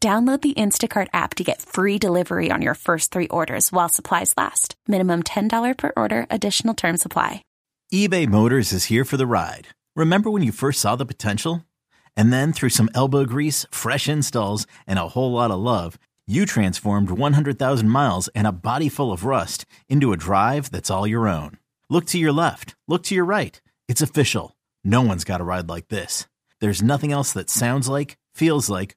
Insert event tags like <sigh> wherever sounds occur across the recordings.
Download the Instacart app to get free delivery on your first three orders while supplies last. Minimum $10 per order, additional term supply. eBay Motors is here for the ride. Remember when you first saw the potential? And then through some elbow grease, fresh installs, and a whole lot of love, you transformed 100,000 miles and a body full of rust into a drive that's all your own. Look to your left, look to your right. It's official. No one's got a ride like this. There's nothing else that sounds like, feels like,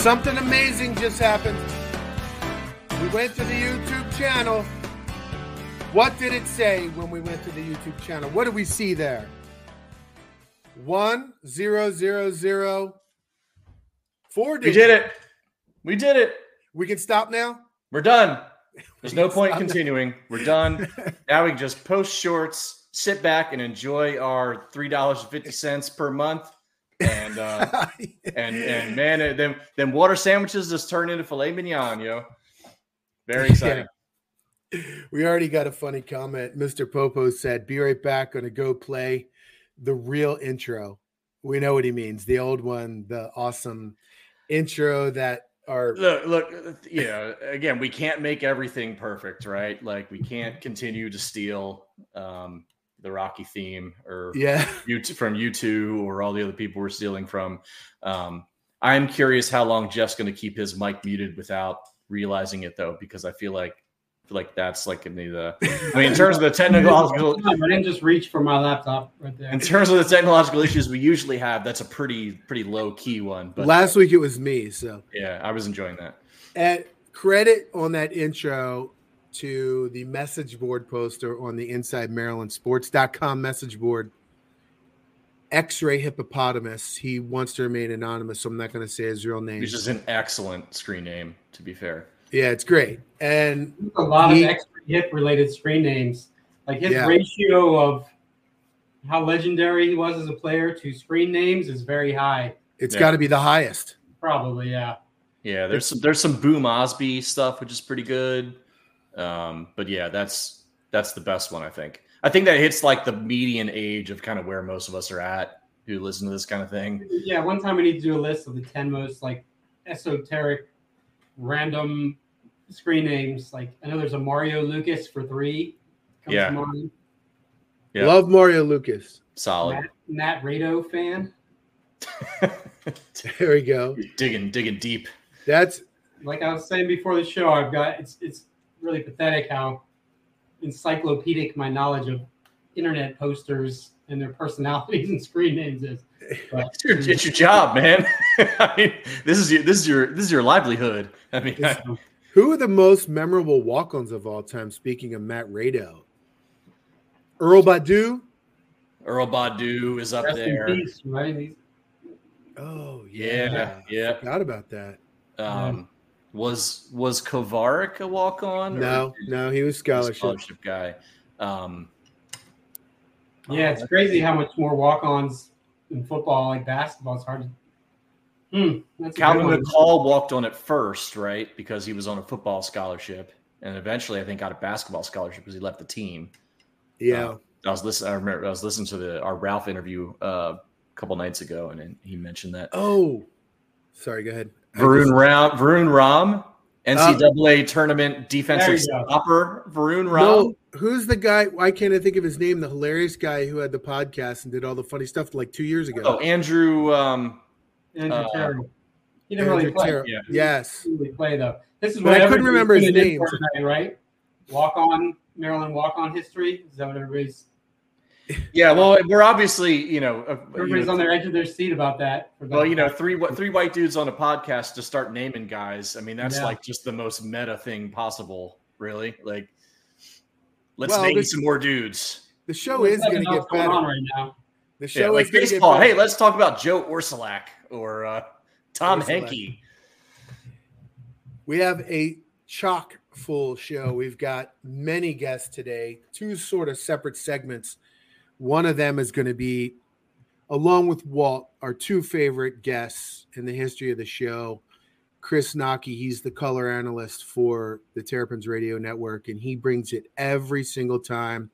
something amazing just happened. We went to the YouTube channel. What did it say when we went to the YouTube channel? What do we see there? One zero zero zero four. We did it. We did it. We can stop now. We're done. There's no <laughs> point continuing. We're done. now we can just post shorts, sit back, and enjoy our three dollars fifty cents per month. And uh, <laughs> and and man, uh, them them water sandwiches just turned into filet mignon, yo. Very exciting. We already got a funny comment. Mr. Popo said, "Be right back. Gonna go play the real intro." We know what he means. The old one, the awesome intro that are Look, look, you know, again, we can't make everything perfect, right? Like we can't continue to steal um the Rocky theme or yeah <laughs> you from U2 or all the other people we're stealing from. Um, I'm curious how long Jeff's going to keep his mic muted without realizing it though, because I feel like I feel like that's like in the. I mean, in terms of the technological, <laughs> I didn't just reach for my laptop right there. in terms of the technological issues we usually have, that's a pretty pretty low key one. But last week it was me. So yeah, I was enjoying that. and credit on that intro to the message board poster on the inside Maryland sports.com message board. X-ray hippopotamus. He wants to remain anonymous, so I'm not going to say his real name. Which is an excellent screen name, to be fair. Yeah, it's great. And a lot he- of extra hip related screen names. Like his Yeah. ratio of how legendary he was as a player to screen names is very high. it's Yeah. got to be the highest. Probably, yeah. Yeah, there's some there's some Boom Osby stuff, which is pretty good. Um, but yeah, that's that's the best one, I think. I think that hits like the median age of kind of where most of us are at who listen to this kind of thing. Yeah, one time we need to do a list of the 10 most like esoteric random screen names. Like I know there's a Mario Lucas for three. Comes Yeah. to mind. Yeah. Love Mario Lucas. Solid. Matt, Matt Rado fan. <laughs> There we go. digging, digging deep. That's Like I was saying before the show, I've got it's it's really pathetic how encyclopedic my knowledge of internet posters and their personalities and screen names is. But It's your, it's your job, man. <laughs> I mean, this is your this is your this is your livelihood. I mean, It's- who are the most memorable walk-ons of all time. Speaking of Matt Rado, Earl Badu. Earl Badu is up rest in there. peace, right? He's- Oh Yeah, yeah. Forgot about that. Um, was was Kovarik a walk on? No, no, he was scholarship. scholarship guy. Um, yeah, it's crazy how much more walk-ons in football, like basketball. It's hard to. Hmm, that's Calvin. McCall walked on it first, right? Because he was on a football scholarship. and eventually I think got a basketball scholarship because he left the team. Yeah, uh, I was listening. I remember I was listening to the our Ralph interview uh, a couple nights ago, and he mentioned that. Oh, sorry. Go ahead. Varun Ram, Varun Ram, NCAA uh, tournament defensive stopper. Varun Ram. No, who's the guy? Why can't I think of his name? The hilarious guy who had the podcast and did all the funny stuff like two years ago. Oh, Andrew. Um, Andrew uh, Terrell. He didn't Andrew really play. Ter- yeah. Yes. He really play though. This is what I couldn't remember his name. Tonight, right? Walk on Maryland walk on history. Is that what everybody's? Yeah, well, we're obviously, you know, uh, everybody's you know, on their edge of their seat about that. Well, you know, three three white dudes on a podcast to start naming guys. I mean, that's yeah. like just the most meta thing possible, really. Like, let's well, name the, some more dudes. The show is going to get better on right now. The show yeah, like baseball. Hey, let's talk about Joe Orsulak or uh, Tom Henke. We have a chock full show. We've got many guests today, two sort of separate segments. One of them is going to be, along with Walt, our two favorite guests in the history of the show. Chris Knoche, he's the color analyst for the Terrapins Radio Network, and he brings it every single time.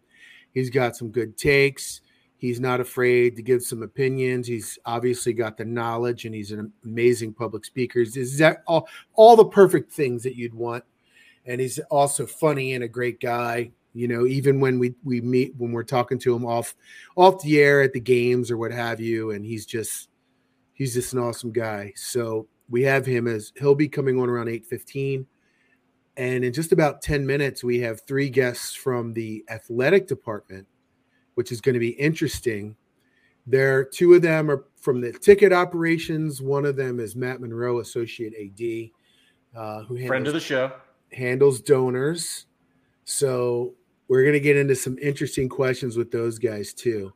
He's got some good takes. He's not afraid to give some opinions. He's obviously got the knowledge, and he's an amazing public speaker. Is that all? All the perfect things that you'd want and he's also funny and a great guy. You know, even when we we meet when we're talking to him off off the air at the games or what have you, and he's just he's just an awesome guy. So we have him as he'll be coming on around eight fifteen, and in just about ten minutes we have three guests from the athletic department, which is going to be interesting. There, two of them are from the ticket operations. One of them is Matt Monroe, associate AD, uh, who handles, friend of the show handles donors. So we're going to get into some interesting questions with those guys too.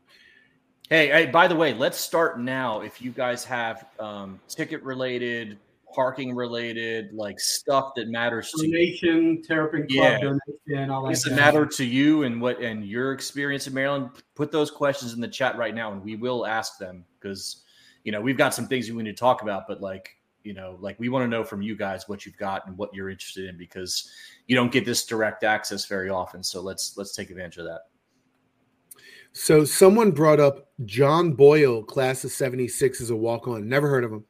Hey, hey, by the way, let's start now. If you guys have um, ticket related, parking related, like stuff that matters to donation, Terrapin Club yeah. donation, all that. Does it matter to you and what and your experience in Maryland? Put those questions in the chat right now, and we will ask them because you know we've got some things we need to talk about. But like you know like we want to know from you guys what you've got and what you're interested in because you don't get this direct access very often. So let's let's take advantage of that. So someone brought up john boyle class of 76 as a walk-on. Never heard of him.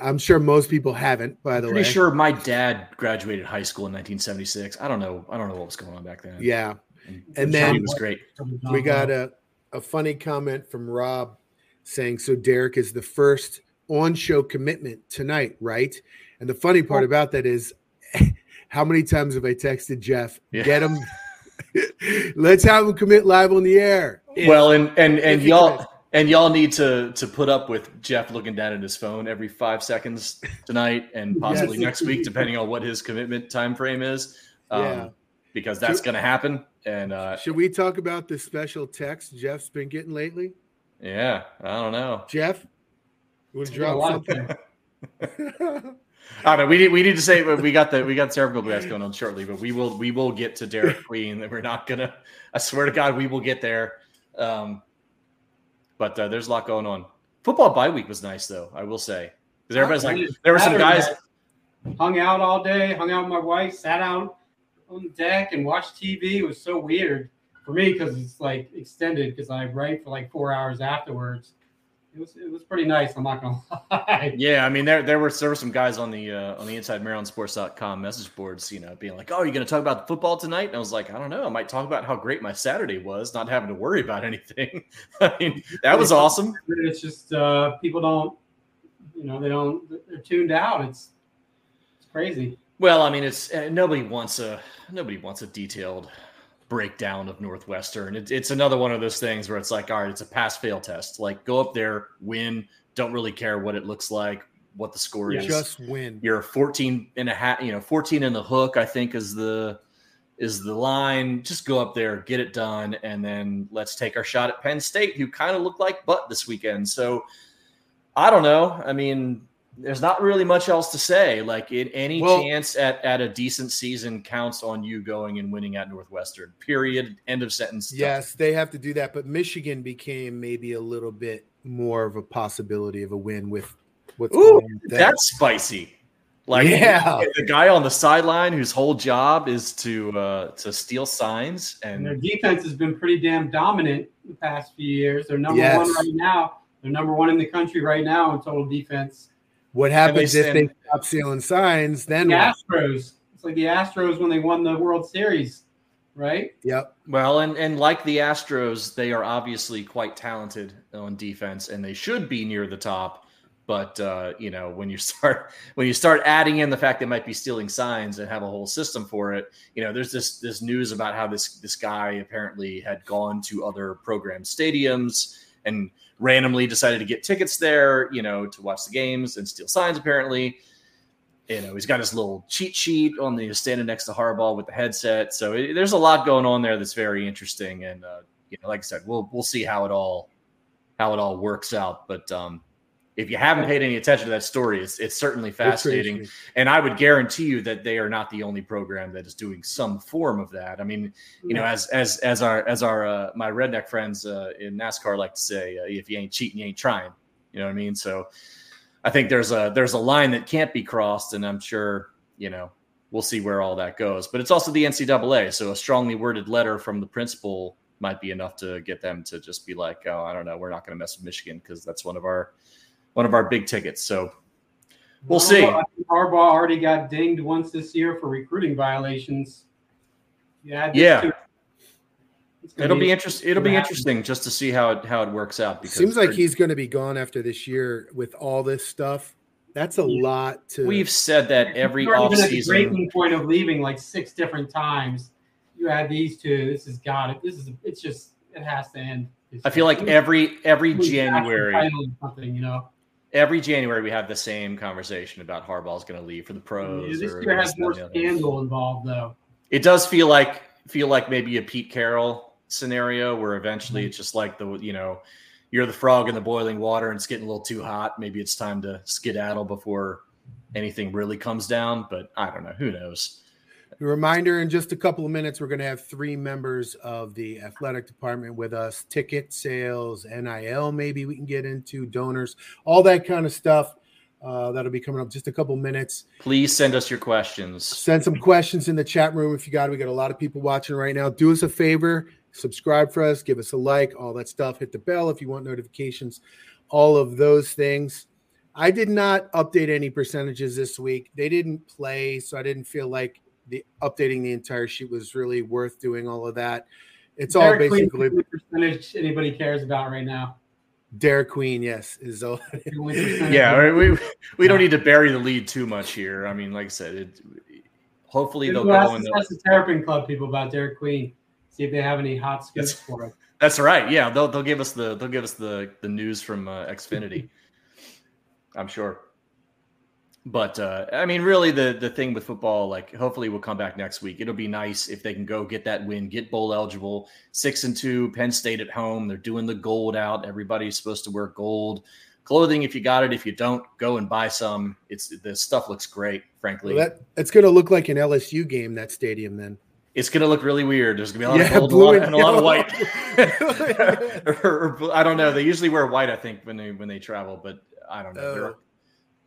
I'm sure most people haven't by the way. Pretty way. sure my dad graduated high school in 1976 i don't know i don't know what was going on back then. Yeah. And, and then it was great. we got a, a funny comment from rob saying so Derik is the first on show commitment tonight, right? And the funny part about that is <laughs> how many times have I texted Jeff, yeah. get him, <laughs> let's have him commit live on the air. Well, and and and y'all and y'all need to to put up with Jeff looking down at his phone every five seconds tonight and possibly yes. next week, depending on what his commitment time frame is. Um, yeah. Because that's going to happen. And uh, should we talk about the special text Jeff's been getting lately? Yeah, I don't know. Jeff, We'll drop something. I don't know. We need we need to say we got the we got Sarah Glass going on shortly, but we will we will get to Derik <laughs> Queen. That we're not gonna. I swear to God, we will get there. Um, but uh, there's a lot going on. Football bye week was nice though. I will say because everybody's like there were some guys hung out all day, hung out with my wife, sat out on the deck and watched TV. It was so weird for me because it's like extended because I write for like four hours afterwards it was it was pretty nice. I'm not gonna <laughs> lie. Yeah, I mean there there were there were some guys on the uh, on the inside MarylandSports.com message boards, you know, being like, "Oh, you're gonna talk about football tonight?" And I was like, "I don't know. I might talk about how great my Saturday was, not having to worry about anything." <laughs> I mean, that was awesome. It's just uh, people don't, you know, they don't. They're tuned out. It's it's crazy. Well, I mean, it's uh, nobody wants a nobody wants a detailed breakdown of Northwestern. It, it's another one of those things where it's like, all right, it's a pass fail test. Like go up there, win, don't really care what it looks like, what the score is. Just win. You're 14 and a half, you know, 14 in the hook, I think is the is the line. Just go up there, get it done, and then let's take our shot at Penn State, who kind of looked like butt this weekend. So I don't know. I mean, there's not really much else to say. Like it, any well, chance at, at a decent season counts on you going and winning at Northwestern. Period. End of sentence. Yes, they have to do that. But Michigan became maybe a little bit more of a possibility of a win with what's Ooh, that's spicy. Like Yeah. the guy on the sideline whose whole job is to uh, to steal signs And their defense has been pretty damn dominant the past few years. They're number Yes. one right now. They're number one in the country right now in total defense. What happens if they stop stealing signs? Then The what? Astros. It's like the Astros when they won the World Series, right? Yep. well, and and like the Astros, they are obviously quite talented on defense, and they should be near the top. But uh, you know, when you <laughs> start when you start adding in the fact they might be stealing signs and have a whole system for it, you know, there's this this news about how this this guy apparently had gone to other program stadiums and randomly decided to get tickets there, you know, to watch the games and steal signs. Apparently, you know, he's got his little cheat sheet on the standing next to Harbaugh with the headset. So it, there's a lot going on there that's very interesting. And uh, you know, like I said, we'll we'll see how it all how it all works out. But um, if you haven't paid any attention to that story, it's it's certainly fascinating. Interesting. And I would guarantee you that they are not the only program that is doing some form of that. I mean, you know, as as as our as our uh, my redneck friends uh, in NASCAR like to say, uh, if you ain't cheating, you ain't trying. You know what I mean? So I think there's a there's a line that can't be crossed, and I'm sure you know we'll see where all that goes. But it's also the NCAA, so a strongly worded letter from the principal might be enough to get them to just be like, oh, I don't know, we're not going to mess with Michigan because that's one of our one of our big tickets. So we'll see. Harbaugh, Harbaugh already got dinged once this year for recruiting violations. Yeah. Yeah. It'll be interesting. It'll be Yeah. interesting just to see how it how it works out. Because Seems like he's going to be gone after this year with all this stuff. That's a Yeah. lot to. We've said that every You've already been at the offseason. breaking point of leaving like six different times. You add these two. This has got it. This is. It's just. It has to end. It's I feel like every every January, something. You know. Every January we have the same conversation about Harbaugh's going to leave for the Yeah, pros. this or year has more and the other. scandal involved though. It does feel like feel like maybe a Pete Carroll scenario where eventually Mhm. it's just like the you know you're the frog in the boiling water and it's getting a little too hot. Maybe it's time to skedaddle before anything really comes down. But I don't know. Who knows? A reminder in just a couple of minutes, we're going to have three members of the athletic department with us ticket sales, NIL, maybe we can get into donors, all that kind of stuff. Uh, that'll be coming up just a couple minutes. Please send us your questions. Send some questions in the chat room if you got. it. We got a lot of people watching right now. Do us a favor, subscribe for us, give us a like, all that stuff. Hit the bell if you want notifications, all of those things. I did not update any percentages this week. They didn't play, so I didn't feel like the updating the entire sheet was really worth doing all of that. It's all Derik Queen basically is the percentage anybody cares about right now. Dare Queen. Yes, is all. The only Yeah, we we don't need to bury the lead too much here. I mean, like I said, it, hopefully they'll We'll ask, go in. ask The, the Terrapin Club people about Derik Queen. See if they have any hot scoops That's- for him. that's right. Yeah, they'll they'll give us the they'll give us the the news from uh, Xfinity. I'm sure. But uh, I mean, really, the the thing with football, like, hopefully, we'll come back next week. It'll be nice if they can go get that win, get bowl eligible, six and two. Penn State at home, they're doing the gold out. Everybody's supposed to wear gold clothing. If you got it, if you don't, go and buy some. It's the stuff looks great. Frankly, Well, that it's going to look like an LSU game. That stadium then. it's gonna look really weird. There's gonna be a lot Yeah, of gold and a lot, and a lot of white. <laughs> <laughs> or, or- I don't know. They usually wear white, I think, when they when they travel, but I don't know. Oh.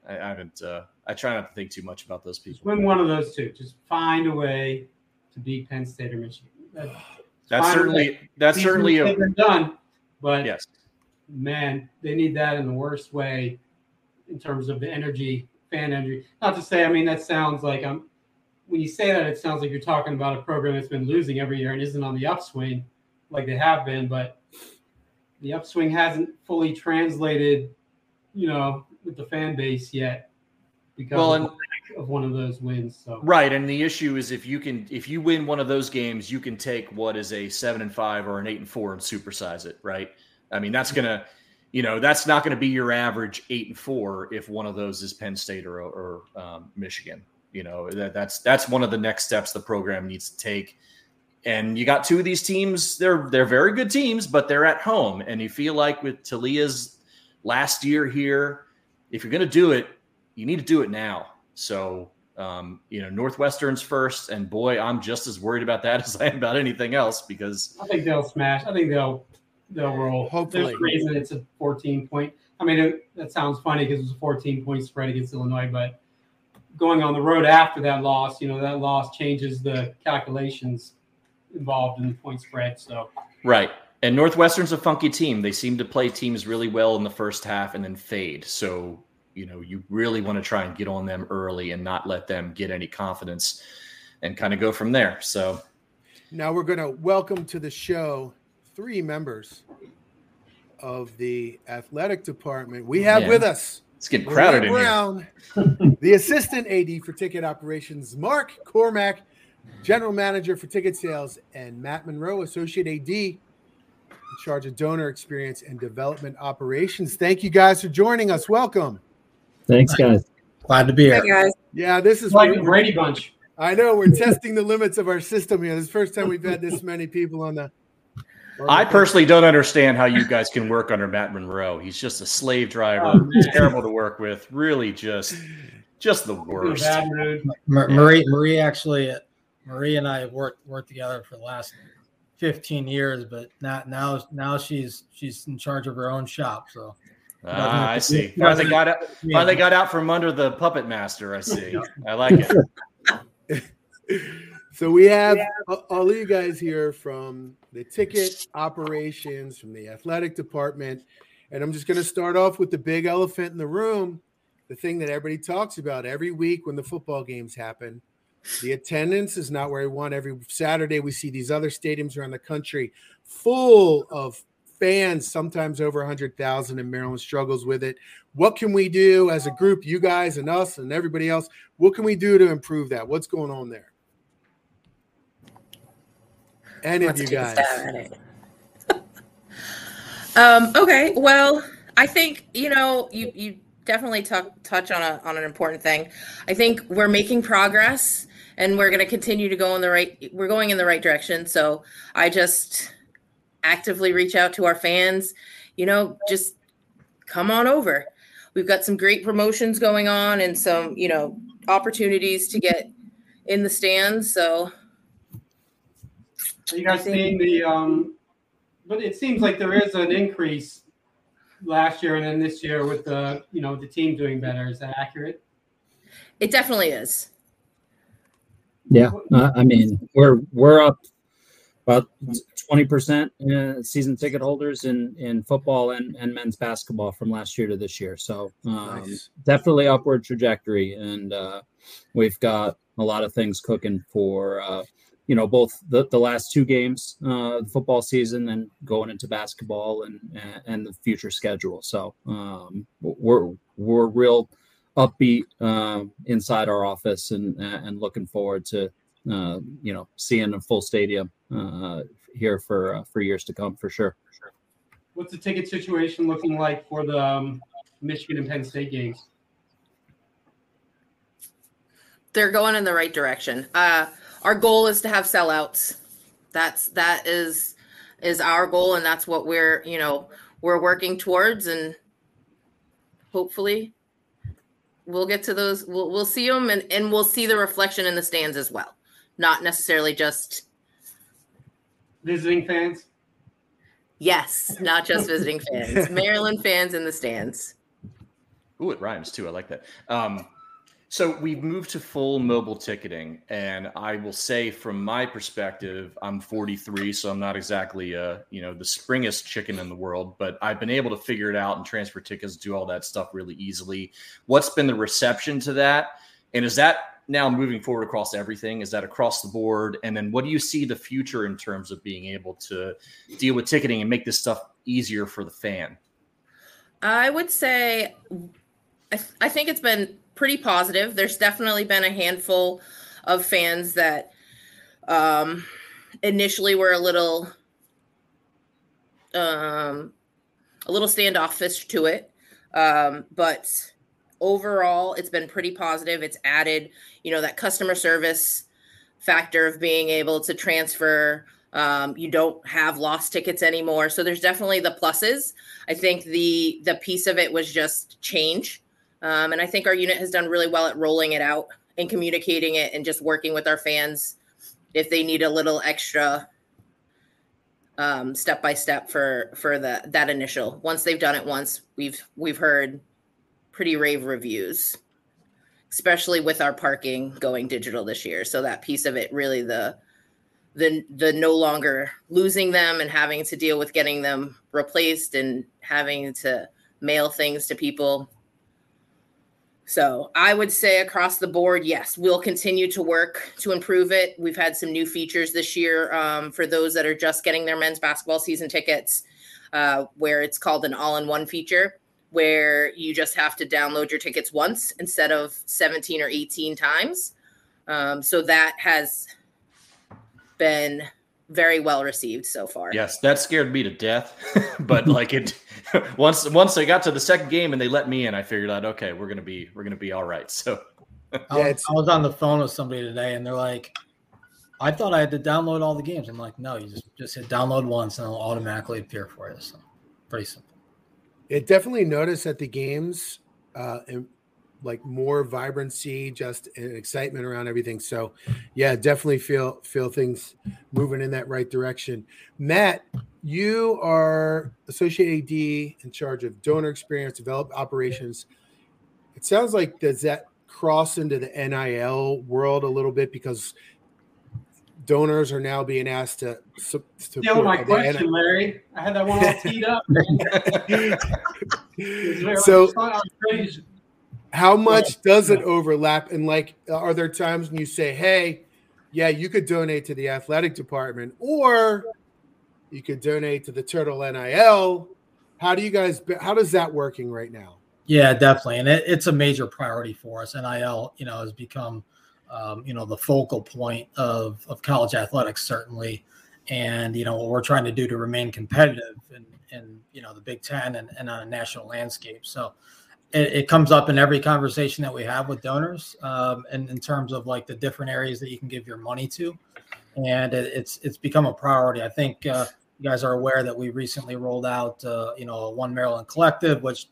I, I haven't. Uh, I try not to think too much about those Just people. win one of those two. Just find a way to beat Penn State or Michigan. That- That's <sighs> certainly that's These certainly a done, but yes. man, they need that in the worst way in terms of the energy, fan energy. Not to say, I mean, that sounds like I'm. When you say that, it sounds like you're talking about a program that's been losing every year and isn't on the upswing like they have been, but the upswing hasn't fully translated, you know, with the fan base yet because Well, of, and- the of one of those wins. So Right, and the issue is if you can if you win one of those games, you can take what is a seven and five or an eight and four and supersize it, right? I mean, that's gonna, you know, that's not going to be your average eight and four if one of those is Penn State or, or um, Michigan. You know, that, that's that's one of the next steps the program needs to take. And you got two of these teams; they're they're very good teams, but they're at home, and you feel like with Taulia's last year here, if you're going to do it, you need to do it now. So um, you know, Northwestern's first, and boy, I'm just as worried about that <laughs> as I am about anything else because I think they'll smash. I think they'll they'll roll. Hopefully. There's a reason it's a 14 point. I mean, it, that sounds funny because it was a 14 point spread against Illinois, but going on the road after that loss, you know, that loss changes the calculations involved in the point spread. So right. And Northwestern's a funky team. They seem to play teams really well in the first half and then fade. So, you know, you really want to try and get on them early and not let them get any confidence and kind of go from there. So now we're going to welcome to the show three members of the athletic department. We have yeah. with us it's getting crowded in Brown, here. the assistant AD for ticket operations, Mark Cormack, general manager for ticket sales, and Matt Monroe, associate AD in charge of donor experience and development operations. Thank you guys for joining us. Welcome. Thanks, guys. Glad to be here. Hey, guys. Yeah, this is like a Brady Bunch. I know we're testing the limits of our system here. This is the first time we've had this many people on the <laughs> I personally don't understand how you guys can work under Matt Monroe. He's just a slave driver, oh, terrible to work with. Really, just just the worst. Marie, Marie actually, Marie and I have worked worked together for the last fifteen years, but now now now she's she's in charge of her own shop. So ah, I see. Finally got out. Finally got out from under the puppet master. I see. I like it. <laughs> So we have yeah. all of you guys here from the ticket operations, from the athletic department. And I'm just going to start off with the big elephant in the room, the thing that everybody talks about every week when the football games happen. The attendance is not where we want. Every Saturday, we see these other stadiums around the country full of fans, sometimes over 100,000, and Maryland struggles with it. What can we do as a group, you guys and us and everybody else? What can we do to improve that? What's going on there? Any of you guys? <laughs> um, okay, well, I think you know you you definitely t- touch on a on an important thing. I think we're making progress, and we're going to continue to go in the right. We're going in the right direction. So I just actively reach out to our fans. You know, just come on over. We've got some great promotions going on and some you know opportunities to get in the stands. So are you guys seeing the? Um, but it seems like there is an increase last year and then this year with the you know the team doing better. Is that accurate? It definitely is. Yeah, uh, I mean we're we're up about twenty percent in season ticket holders in in football and, and men's basketball from last year to this year. So um, nice. definitely upward trajectory, and uh, we've got a lot of things cooking for uh, you know both the, the last two games uh the football season and going into basketball and and the future schedule so um we're we're real upbeat uh, inside our office and and looking forward to uh you know seeing a full stadium uh here for uh, for years to come for sure. What's the ticket situation looking like for the um, michigan and penn state games? They're going in the right direction. Uh our goal is to have sellouts. That's that is is our goal, and that's what we're you know we're working towards, and hopefully we'll get to those. We'll we'll see them, and and we'll see the reflection in the stands as well, not necessarily just visiting fans. Yes, not just visiting fans. <laughs> Maryland fans in the stands. Ooh, it rhymes too. I like that. Um, so we've moved to full mobile ticketing, and I will say, from my perspective, I'm 43, so I'm not exactly, uh, you know, the springest chicken in the world, but I've been able to figure it out and transfer tickets, do all that stuff really easily. What's been the reception to that, and is that now moving forward across everything? Is that across the board? And then, what do you see the future in terms of being able to deal with ticketing and make this stuff easier for the fan? I would say, I, th- I think it's been pretty positive. There's definitely been a handful of fans that um, initially were a little um, a little standoffish to it, um, but overall, it's been pretty positive. It's added, you know, that customer service factor of being able to transfer. Um, you don't have lost tickets anymore, so there's definitely the pluses. I think the the piece of it was just change um, and I think our unit has done really well at rolling it out and communicating it and just working with our fans if they need a little extra um, step by step for for the that initial. Once they've done it once, we've we've heard pretty rave reviews, especially with our parking going digital this year. So that piece of it really the the the no longer losing them and having to deal with getting them replaced and having to mail things to people. So I would say across the board, yes, we'll continue to work to improve it. We've had some new features this year um, for those that are just getting their men's basketball season tickets, uh, where it's called an all-in-one feature where you just have to download your tickets once instead of 17 or 18 times. Um, so that has been very well received so far. Yes, that scared me to death. <laughs> but like it <laughs> once once I got to the second game and they let me in, I figured out okay, we're gonna be we're gonna be all right. So <laughs> I, was, I was on the phone with somebody today and they're like, I thought I had to download all the games. I'm like, no, you just just hit download once and it'll automatically appear for you. So pretty simple. It definitely noticed that the games, uh, and like more vibrancy, just an excitement around everything. So, yeah, definitely feel feel things moving in that right direction. Matt, you are associate AD in charge of donor experience, develop operations. It sounds like does that cross into the NIL world a little bit because donors are now being asked to steal my question, Larry. I had that one all teed up. <laughs> so, how much does it overlap? And like, are there times when you say, "Hey, yeah, you could donate to the athletic department, or you could donate to the Turtle NIL"? How do you guys? How does that working right now? Yeah, definitely, and it, it's a major priority for us. NIL, you know, has become um, you know, the focal point of, of college athletics, certainly. And, you know, what we're trying to do to remain competitive in, in you know, the Big Ten and, and on a national landscape. So it, it, comes up in every conversation that we have with donors um, and in terms of like the different areas that you can give your money to. And it, it's, it's become a priority. I think uh, you guys are aware that we recently rolled out, uh, you know, a One Maryland Collective, which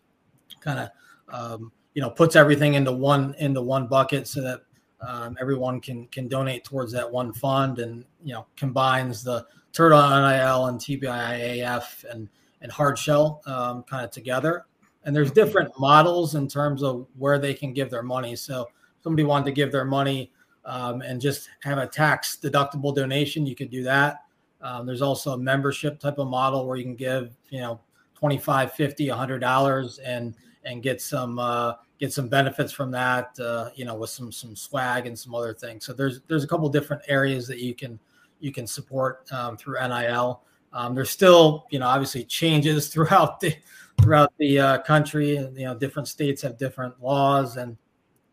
kind of, um, you know, puts everything into one into one bucket so that um, everyone can can donate towards that one fund, and you know combines the Turtle NIL and TBIAF and and hard shell um, kind of together. And there's different models in terms of where they can give their money. So somebody wanted to give their money um, and just have a tax deductible donation, you could do that. Um, there's also a membership type of model where you can give, you know, 25, 50, 100 dollars and and get some uh, get some benefits from that, uh, you know, with some some swag and some other things. So there's there's a couple different areas that you can you can support um, through NIL. Um, there's still, you know, obviously changes <laughs> throughout the throughout the uh, country, and you know, different states have different laws, and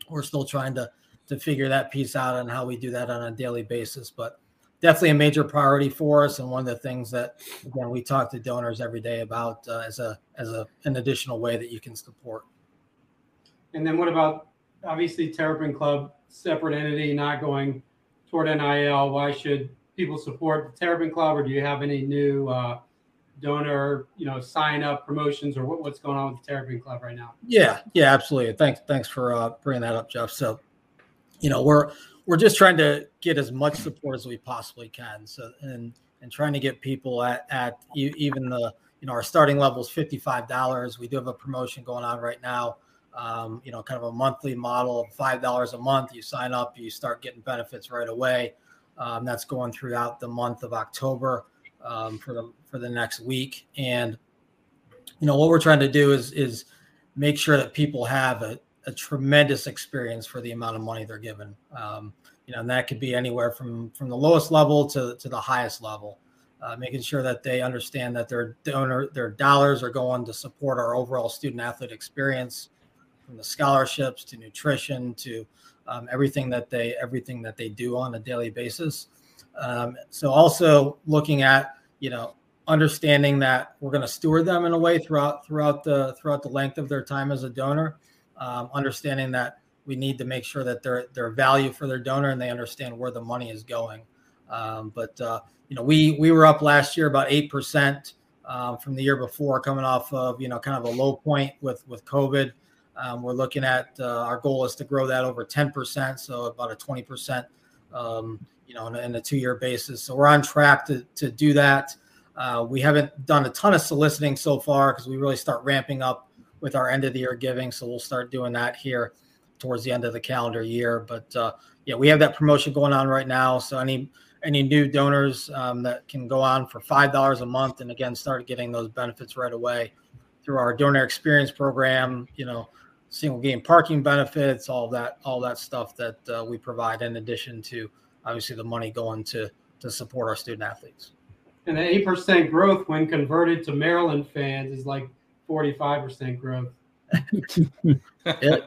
we're still trying to to figure that piece out and how we do that on a daily basis. But definitely a major priority for us, and one of the things that again we talk to donors every day about uh, as a as a an additional way that you can support. And then what about obviously Terrapin Club, separate entity, not going toward NIL? Why should people support the Terrapin Club, or do you have any new uh, donor, you know, sign up promotions, or what, what's going on with the Terrapin Club right now? Yeah, yeah, absolutely. Thanks, thanks for uh, bringing that up, Jeff. So, you know, we're we're just trying to get as much support as we possibly can. So, and and trying to get people at at even the you know our starting level is fifty five dollars. We do have a promotion going on right now um, you know, kind of a monthly model of five dollars a month. You sign up, you start getting benefits right away. Um, that's going throughout the month of October um, for the for the next week. And you know what we're trying to do is is make sure that people have a, a tremendous experience for the amount of money they're given. Um, you know, and that could be anywhere from from the lowest level to to the highest level. Uh, making sure that they understand that their donor their dollars are going to support our overall student athlete experience from the scholarships to nutrition to um, everything that they everything that they do on a daily basis. Um, so also looking at you know understanding that we're going to steward them in a way throughout throughout the throughout the length of their time as a donor. Um, understanding that we need to make sure that they're they're value for their donor and they understand where the money is going. Um, but uh, you know we we were up last year about eight percent um, from the year before, coming off of you know kind of a low point with with COVID. Um, we're looking at uh, our goal is to grow that over 10%, so about a 20%, um, you know, in a, a two-year basis. So we're on track to to do that. Uh, we haven't done a ton of soliciting so far because we really start ramping up with our end of the year giving. So we'll start doing that here towards the end of the calendar year. But uh, yeah, we have that promotion going on right now. So any any new donors um, that can go on for five dollars a month, and again start getting those benefits right away through our donor experience program. You know, single game parking benefits, all that all that stuff that uh, we provide in addition to obviously the money going to to support our student athletes. And the eight percent growth when converted to Maryland fans is like forty five percent growth. <laughs>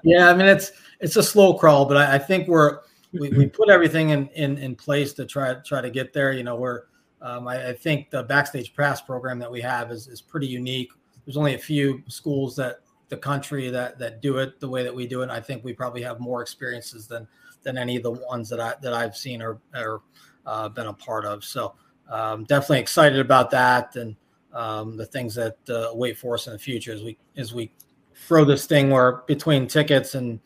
yeah, I mean it's it's a slow crawl, but I, I think we're we, we put everything in, in in place to try try to get there. You know, we're um, I, I, think the backstage pass program that we have is, is pretty unique. There's only a few schools that the country that that do it the way that we do it. And I think we probably have more experiences than than any of the ones that I that I've seen or or uh, been a part of. So um, definitely excited about that and um, the things that uh, wait for us in the future as we as we throw this thing where between tickets and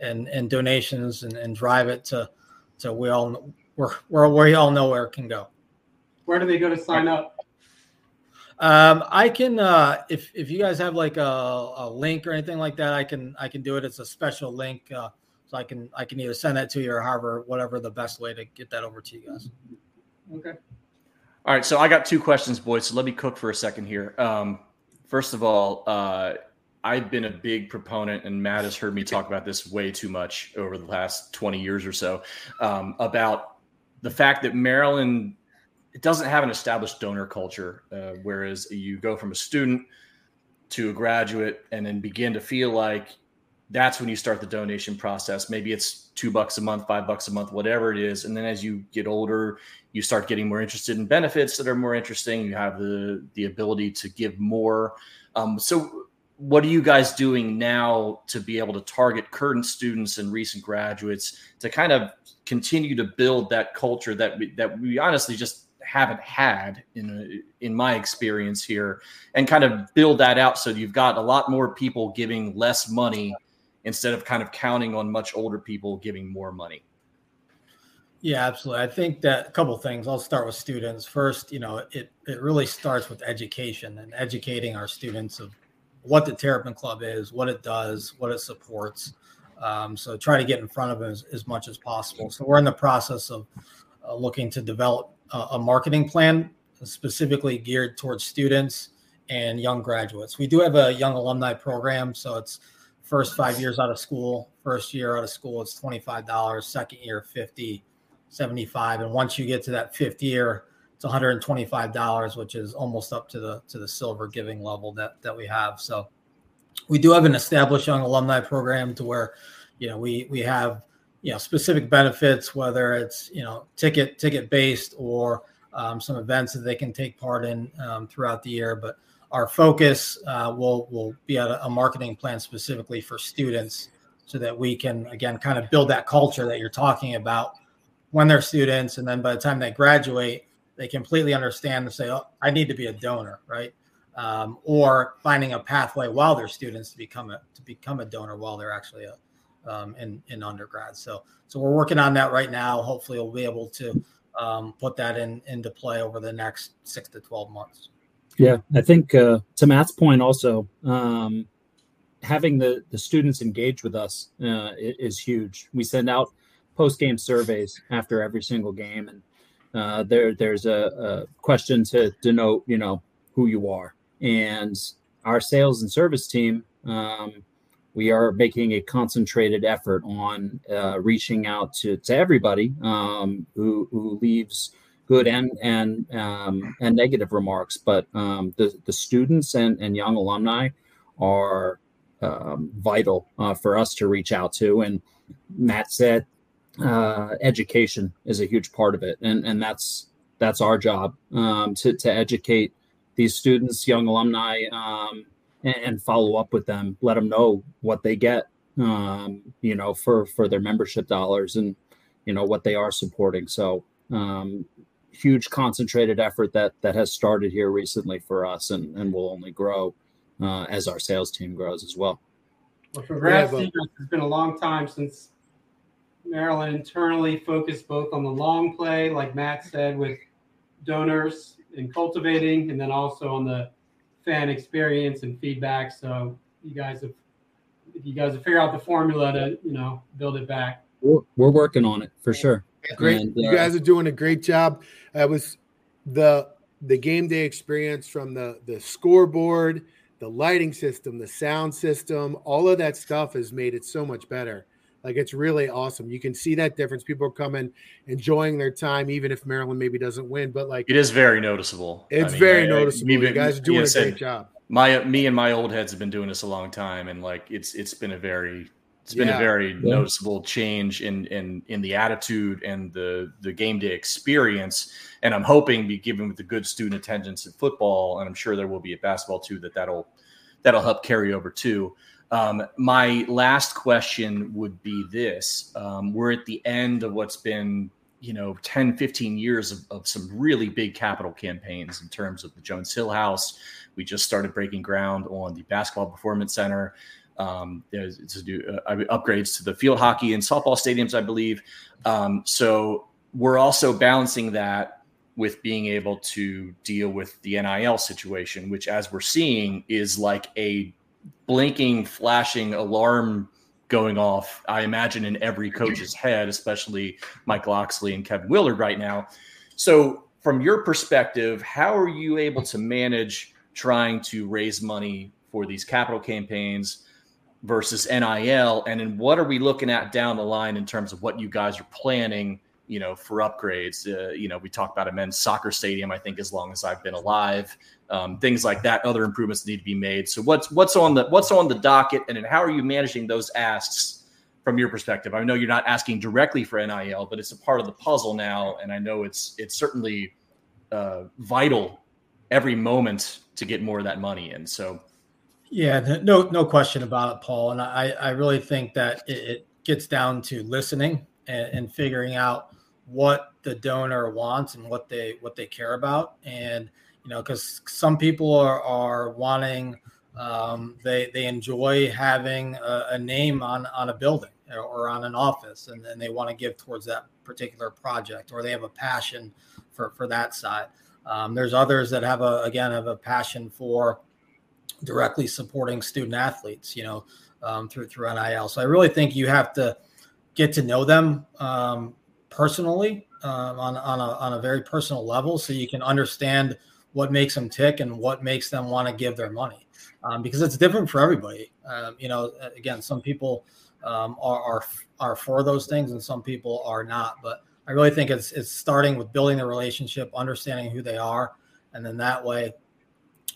and and donations and, and drive it to to we all where where we all know where it can go. Where do they go to sign up? Um, I can uh, if if you guys have like a, a link or anything like that, I can I can do it. It's a special link, uh, so I can I can either send that to you or however whatever the best way to get that over to you guys. Okay. All right, so I got two questions, boys. So let me cook for a second here. Um, first of all, uh, I've been a big proponent, and Matt has heard me talk about this way too much over the last 20 years or so um, about the fact that Maryland it doesn't have an established donor culture, uh, whereas you go from a student to a graduate and then begin to feel like that's when you start the donation process. Maybe it's two bucks a month, five bucks a month, whatever it is. And then as you get older, you start getting more interested in benefits that are more interesting. You have the the ability to give more. Um, so what are you guys doing now to be able to target current students and recent graduates to kind of continue to build that culture that we, that we honestly just haven't had in a, in my experience here and kind of build that out so you've got a lot more people giving less money instead of kind of counting on much older people giving more money yeah absolutely i think that a couple things i'll start with students first you know it it really starts with education and educating our students of what the Terrapin Club is, what it does, what it supports. Um, so try to get in front of them as, as, much as possible. So we're in the process of uh, looking to develop a, a, marketing plan specifically geared towards students and young graduates. We do have a young alumni program, so it's first five years out of school, first year out of school it's $25, second year 50, 75, and once you get to that fifth year, it's $125, which is almost up to the to the silver giving level that that we have. So we do have an established young alumni program to where, you know, we we have you know specific benefits, whether it's you know ticket ticket based or um, some events that they can take part in um, throughout the year. But our focus uh, will will be at a, a marketing plan specifically for students, so that we can again kind of build that culture that you're talking about when they're students, and then by the time they graduate, they completely understand and say, "Oh, I need to be a donor," right? Um, or finding a pathway while they're students to become a to become a donor while they're actually a, um, in in undergrad. So so we're working on that right now. Hopefully, we'll be able to um, put that in into play over the next six to twelve months. Yeah, I think uh, to Matt's point, also um, having the the students engage with us uh, is huge. We send out post game surveys after every single game, and uh, there there's a, a, question to denote you know who you are and our sales and service team um, we are making a concentrated effort on uh, reaching out to, to everybody um, who, who leaves good and and um, and negative remarks but um, the, the students and, and young alumni are um, vital uh, for us to reach out to and matt said uh, education is a huge part of it, and and that's that's our job um, to to educate these students, young alumni, um, and, and, follow up with them, let them know what they get, um, you know, for for their membership dollars, and you know what they are supporting. So um, huge concentrated effort that that has started here recently for us, and and will only grow uh, as our sales team grows as well. Well, congrats, yeah, It's been a long time since Maryland internally focused both on the long play, like Matt said, with donors and cultivating, and then also on the fan experience and feedback. So you guys have you guys figure out the formula to you know build it back. We're, we're working on it for sure. Great, and, uh, you guys are doing a great job. It was the the game day experience from the the scoreboard, the lighting system, the sound system, all of that stuff has made it so much better. Like it's really awesome. You can see that difference. People are coming, enjoying their time, even if Maryland maybe doesn't win. But like it is very noticeable. It's I mean, very I, noticeable. I, you guys are doing a great job. My me and my old heads have been doing this a long time, and like it's it's been a very it's been yeah. a very yeah. noticeable change in in in the attitude and the the game day experience. And I'm hoping, be given with the good student attendance at football, and I'm sure there will be at basketball too, that that'll that'll help carry over too. Um, my last question would be this um, We're at the end of what's been, you know, 10, 15 years of, of, some really big capital campaigns in terms of the Jones Hill House. We just started breaking ground on the Basketball Performance Center. Um, to do uh, upgrades to the field hockey and softball stadiums, I believe. Um, so we're also balancing that with being able to deal with the NIL situation, which, as we're seeing, is like a blinking, flashing alarm going off, I imagine, in every coach's head, especially Mike Locksley and Kevin Willard right now. So, from your perspective, how are you able to manage trying to raise money for these capital campaigns versus NIL? And then what are we looking at down the line in terms of what you guys are planning? you know, for upgrades. Uh, you know, we talked about a men's soccer stadium. I think as long as I've been alive, um, things like that. Other improvements need to be made. So what's what's on the what's on the docket, and then how are you managing those asks from your perspective? I know you're not asking directly for NIL, but it's a part of the puzzle now, and I know it's it's certainly uh, vital every moment to get more of that money in. So. Yeah, no, no question about it, Paul. And I, I really think that it, gets down to listening and, and, figuring out what the donor wants and what they what they care about. And you know, because some people are, are wanting, um, they, they enjoy having a, a, name on, on a building or on an office, and then they want to give towards that particular project, or they have a passion for, for that side. Um, there's others that have a, again, have a passion for directly supporting student athletes, you know, um, through, through NIL. So I really think you have to get to know them um, personally um, on, on, a, on a very personal level so you can understand – what makes them tick and what makes them want to give their money um, because it's different for everybody um, you know again some people um, are, are are for those things and some people are not but i really think it's it's starting with building the relationship understanding who they are and then that way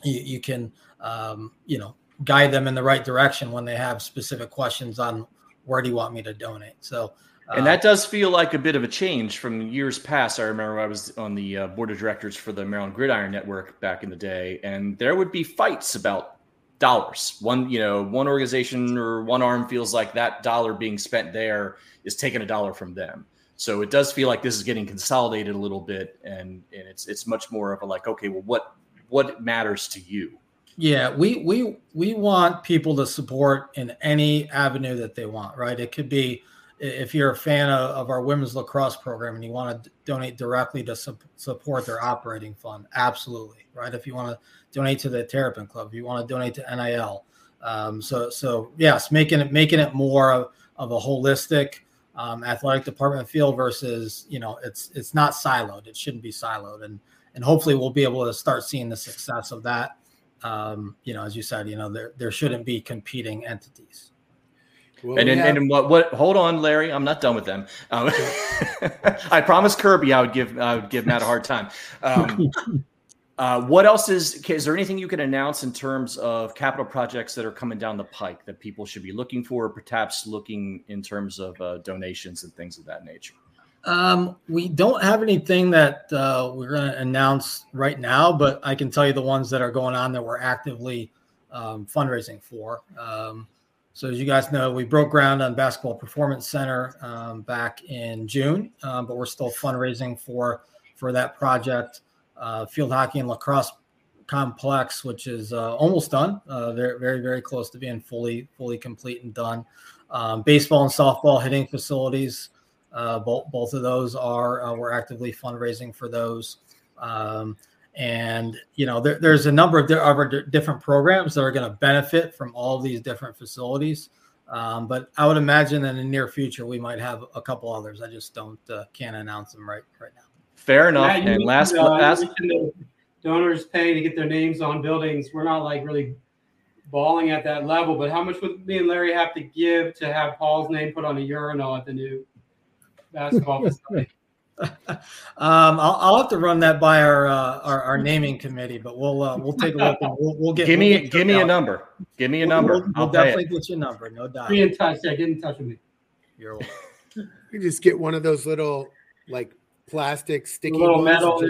you, you can um, you know guide them in the right direction when they have specific questions on where do you want me to donate so and that does feel like a bit of a change from years past. I remember I was on the uh, board of directors for the Maryland Gridiron Network back in the day, and there would be fights about dollars. One, you know, one organization or one arm feels like that dollar being spent there is taking a dollar from them. So it does feel like this is getting consolidated a little bit, and and it's it's much more of a like, okay, well, what what matters to you? Yeah, we we we want people to support in any avenue that they want. Right? It could be if you're a fan of, of, our women's lacrosse program and you want to donate directly to su- support their operating fund, absolutely, right? If you want to donate to the Terrapin Club, you want to donate to NIL, um, so so yes, making it making it more of, of a holistic um, athletic department feel versus you know it's it's not siloed. It shouldn't be siloed, and and hopefully we'll be able to start seeing the success of that. Um, you know, as you said, you know there there shouldn't be competing entities. Well, and, have- and what what hold on, Larry, I'm not done with them. Um, <laughs> I promised Kirby I would give I would give Matt a hard time. Um, <laughs> uh, what else is is there anything you can announce in terms of capital projects that are coming down the pike that people should be looking for, perhaps looking in terms of uh, donations and things of that nature? Um, we don't have anything that uh, we're going to announce right now, but I can tell you the ones that are going on that we're actively um, fundraising for. Um, so as you guys know, we broke ground on Basketball Performance Center um, back in June, um, but we're still fundraising for for that project. Uh, field hockey and lacrosse complex, which is uh, almost done, uh, very very very close to being fully fully complete and done. Um, baseball and softball hitting facilities, uh, both both of those are uh, we're actively fundraising for those. Um, And you know, there, there's a number of other different programs that are going to benefit from all these different facilities. Um, but I would imagine that in the near future we might have a couple others. I just don't uh, can't announce them right right now. Fair enough. Matt, and last, uh, last donors pay to get their names on buildings. We're not like really balling at that level, but how much would me and Larry have to give to have Paul's name put on a urinal at the new basketball <laughs> facility? um, I'll, I'll, have to run that by our uh, our, our, naming committee, but we'll uh, we'll take a look. And we'll, we'll get. Give me we'll give me out. a number. Give me a number. We'll, we'll definitely get your number. No doubt. Be in touch. Yeah, get in touch with me. You're welcome. <laughs> You just get one of those little like plastic sticky little metal.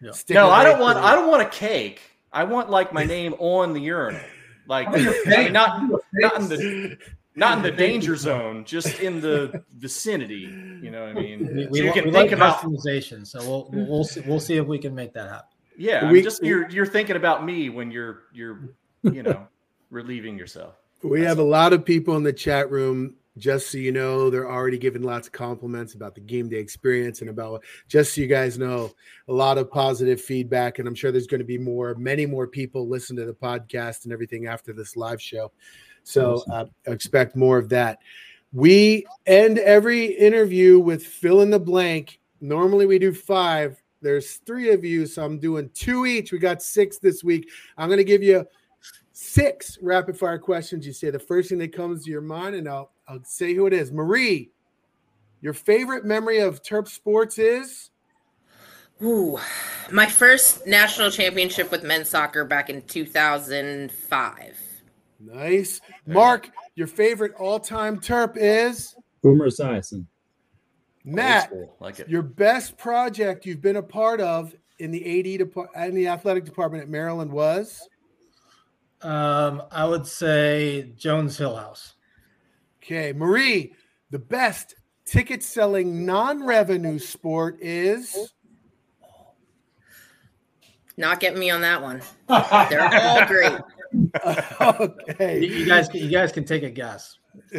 Yeah. No, I don't want. I don't want a cake. I want like my <laughs> name on the urinal. Like I mean, not not in the not in the danger zone, just in the vicinity. You know what I mean? We, we, so you can we think like about customization. So we'll we'll see, we'll see if we can make that happen. Yeah, we, just you're you're thinking about me when you're you're you know <laughs> relieving yourself. We That's have a lot of people in the chat room. Just so you know, they're already giving lots of compliments about the game day experience and about just so you guys know, a lot of positive feedback. And I'm sure there's going to be more, many more people listen to the podcast and everything after this live show. So uh, expect more of that. We end every interview with fill in the blank. Normally we do five. There's three of you, so I'm doing two each. We got six this week. I'm going to give you six rapid fire questions. You say the first thing that comes to your mind, and I'll I'll say who it is. Marie, your favorite memory of Terp Sports is? Ooh, my first national championship with men's soccer back in 2005. Nice. Mark, your favorite all-time terp is Boomer Esiason. Matt, like it. your best project you've been a part of in the AD department in the athletic department at Maryland was? Um, I would say Jones Hill House. Okay, Marie, the best ticket selling non-revenue sport is not getting me on that one. They're all great. <laughs> <laughs> okay. You guys, you guys can take a guess. <laughs>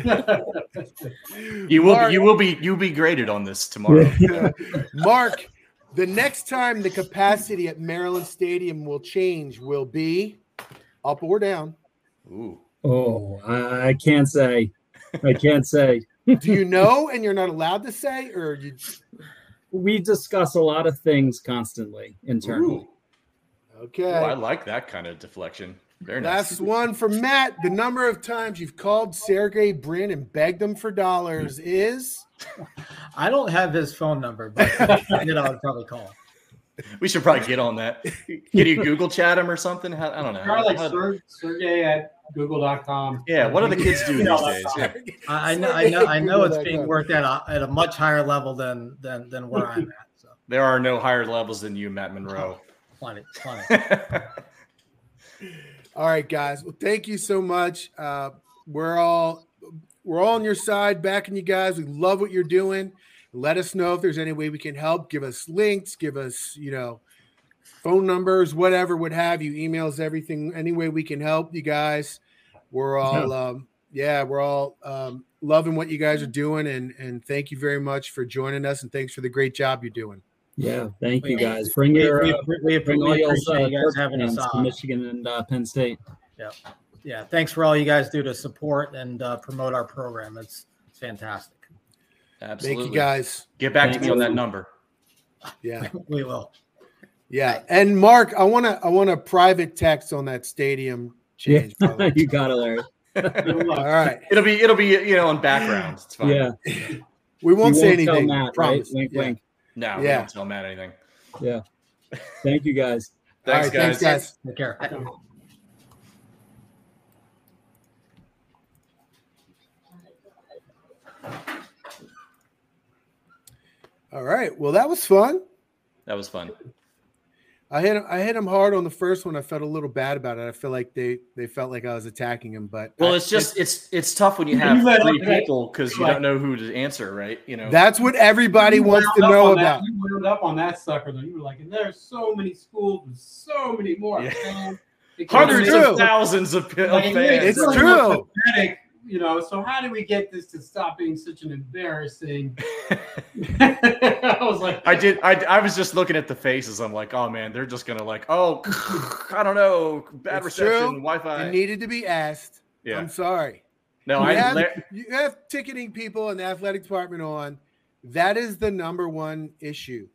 you will, Mark, you will be, you'll be graded on this tomorrow. <laughs> Mark, the next time the capacity at Maryland Stadium will change will be up or down. Ooh. Oh, I can't say. I can't say. Do you know and you're not allowed to say, or you? We discuss a lot of things constantly internally. Ooh. Okay. Ooh, I like that kind of deflection. Very nice. Last one from Matt. The number of times you've called Sergey Brin and begged him for dollars is? <laughs> I don't have his phone number, but you know, I'd probably call. We should probably get on that. Can you Google chat him or something? I don't know. Probably like Ser- Sergey at google.com. Yeah, what do the kids do <laughs> these days? Yeah. I know, I know, I know it's being worked at a, at a much higher level than than than where I'm at. So there are no higher levels than you, Matt Monroe. Plenty, plenty. <laughs> All right, guys. Well, thank you so much. Uh, we're all we're all on your side, backing you guys. We love what you're doing. Let us know if there's any way we can help. Give us links. Give us, you know, phone numbers, whatever, what have you. Emails, everything. Any way we can help you guys. We're all, yeah, um, yeah we're all um, loving what you guys are doing, and and thank you very much for joining us, and thanks for the great job you're doing. Yeah, thank you guys. Bring your uh, we, bring all your uh, you guys having us on. Michigan and uh, Penn State. Yeah, yeah. Thanks for all you guys do to support and uh, promote our program. It's, it's fantastic. Absolutely. Thank you guys. Get back Thank to me you. on that number. Yeah, <laughs> we will. Yeah, and Mark, I want to I want a private text on that stadium change. Yeah. <laughs> you got it, Larry. <laughs> all right. It'll be it'll be you know in background. It's fine. Yeah. We won't say won't anything. Matt, promise. Right? Wink, yeah. wink. No, yeah. don't tell Matt anything. Yeah. Thank you guys. <laughs> thanks, right, guys. thanks, guys. Take care. All right. Well, that was fun. That was fun. I hit I hit him hard on the first one. I felt a little bad about it. I feel like they they felt like I was attacking him, but well, I, it's just it's it's tough when you have three people because you don't know who to answer, right? You know, that's what everybody you wants to know about. You wound up on that sucker though. You were like, there's so many schools with so many more. Yeah. Hundreds of <laughs> thousands of, of fans. It's true. You know, so how do we get this to stop being such an embarrassing? <laughs> <laughs> I was like, I did. I, I was just looking at the faces. I'm like, oh man, they're just gonna like, oh, <laughs> I don't know, bad It's reception, true. Wi-Fi. It needed to be asked. yeah. I'm sorry. no, you, I. have, la- you have ticketing people in the athletic department on. That is the number one issue.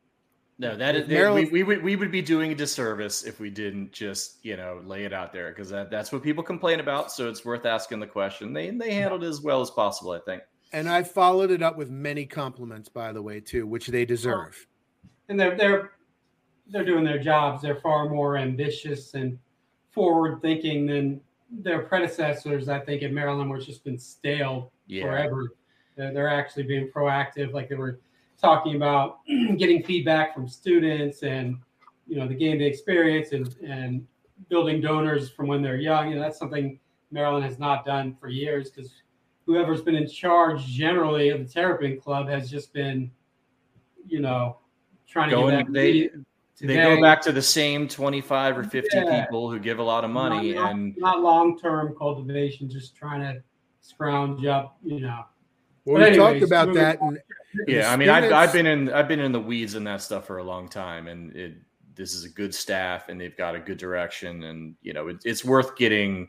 No, that is If we, we would we would be doing a disservice if we didn't just you know lay it out there because that, that's what people complain about. So it's worth asking the question. They they handled it as well as possible, I think. And I followed it up with many compliments, by the way, too, which they deserve. and they're they're they're doing their jobs. They're far more ambitious and forward thinking than their predecessors. I think in Maryland, where it's just been stale Yeah. forever. They're, they're actually being proactive, like they were talking about <clears throat> getting feedback from students and you know the game day experience and and building donors from when they're young. You know that's something Maryland has not done for years because whoever's been in charge generally of the Terrapin Club has just been, you know, trying to Going- get that they- money They go back to the same 25 or 50 Yeah. people who give a lot of money not, and not long term cultivation, just trying to scrounge up, you know. Well, But we anyways, talked about that. And yeah, I mean I've, I've been in I've been in the weeds in that stuff for a long time and it this is a good staff and they've got a good direction and you know it, it's worth getting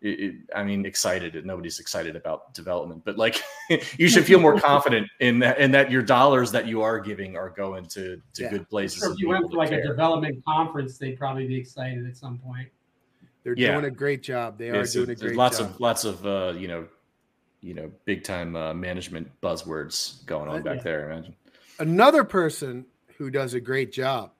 it, it- I mean excited nobody's excited about development but like <laughs> you should feel more <laughs> confident in that in that your dollars that you are giving are going to to Yeah. good places Sure, if you went to like that a development conference, they'd probably be excited at some point. they're Yeah. doing a great job. They are It's- doing a there's great lots job. of lots of uh, you know you know big time uh, management buzzwords going on Uh, back yeah. there. Imagine, Another person who does a great job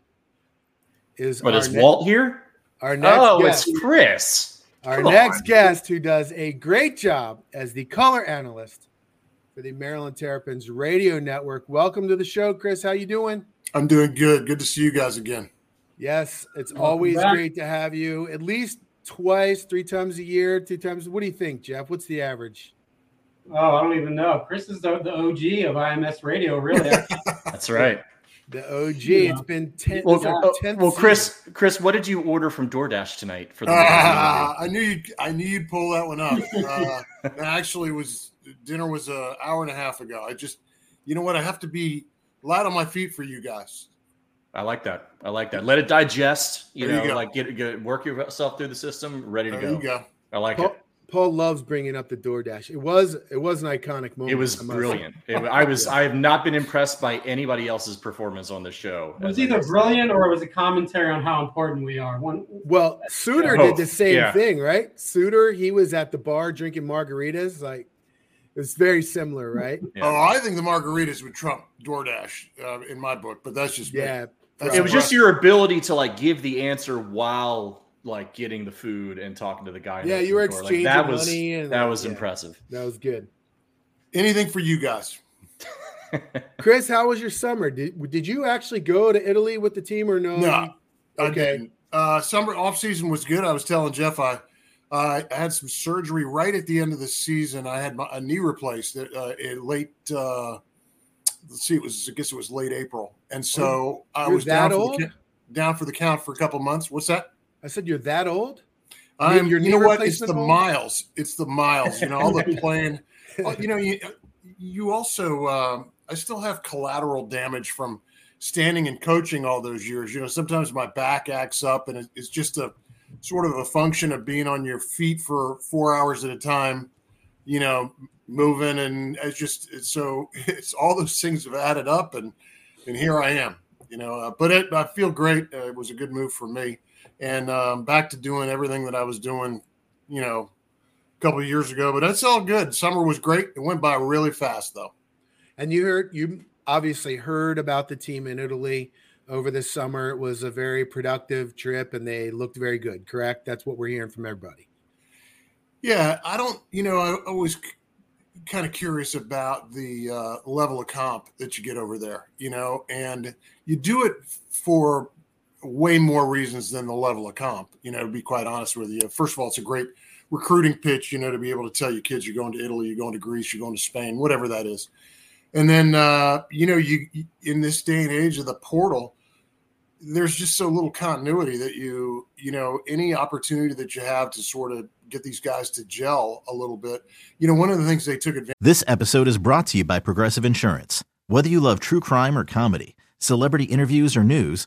is but is ne- Walt here? our next Oh, guest. it's Chris. Our Come next on. guest, who does a great job as the color analyst for the Maryland Terrapins Radio Network. Welcome to the show, Chris. How you doing? I'm doing good. Good to see you guys again. Yes, it's Welcome always back. great to have you. At least twice, three times a year, two times. What do you think, Jeff? What's the average? Oh, I don't even know. Chris is the, the OG of IMS radio, really. <laughs> That's right. The OG. Yeah. It's been ten. Well, this is our uh, 10th well, season. Chris, Chris, what did you order from DoorDash tonight for the? Ah, I knew you'd, I knew you'd pull that one up. <laughs> Uh, it actually, was dinner was an hour and a half ago. I just, you know what? I have to be light on my feet for you guys. I like that. I like that. Let it digest. You There know, go. like get, get work yourself through the system, ready to There go. you go. I like Paul, it. Paul loves bringing up the DoorDash. It was it was an iconic moment. It was I brilliant. It- I was. I have not been impressed by anybody else's performance on the show. it was either brilliant or it was a commentary on how important we are. One, Well, Suter Oh, did the same yeah. thing, right? Suter, he was at the bar drinking margaritas. Like it's very similar, right? <laughs> Yeah. Oh, I think the margaritas would trump DoorDash uh, in my book, but that's just me. Yeah. That's it was just your ability to like give the answer while like getting the food and talking to the guy. Yeah, you were door. Like, exchanging that was money and that was yeah, impressive. That was good. anything for you guys. <laughs> Chris, how was your summer? Did did you actually go to Italy with the team or no? No, I Okay. didn't. Uh, summer off season was good. I was telling Jeff I uh, I had some surgery right at the end of the season. I had my, a knee replaced at, uh, in late. Uh, let's see, it was I guess it was late April, and so I Oh, You're was down for, the, down for the count for a couple months. What's that? I said you're that old? I'm, your you know what? It's the old? miles. It's the miles. You know, all the <laughs> playing. oh, you know, you you also. Um, I still have collateral damage from standing and coaching all those years. You know, sometimes my back acts up, and it's just a sort of a function of being on your feet for four hours at a time. You know, moving, and it's just it's so <laughs> it's all those things have added up, and and here I am. You know, uh, but it, I feel great. Uh, it was a good move for me and um, back to doing everything that I was doing, you know, a couple of years ago. But that's all good. Summer was great. It went by really fast, though. And you heard you obviously heard about the team in Italy over the summer. It was a very productive trip and they looked very good, correct? That's what we're hearing from everybody. Yeah, I don't, you know, I, I was kind of curious about the uh, level of comp that you get over there, you know, and you do it for way more reasons than the level of comp, you know, to be quite honest with you. First of all, it's a great recruiting pitch, you know, to be able to tell your kids you're going to Italy, you're going to Greece, you're going to Spain, whatever that is. And then, uh, you know, you in this day and age of the portal, there's just so little continuity that you you know any opportunity that you have to sort of get these guys to gel a little bit you know one of the things they took advantage this episode is brought to you by progressive insurance whether you love true crime or comedy celebrity interviews or news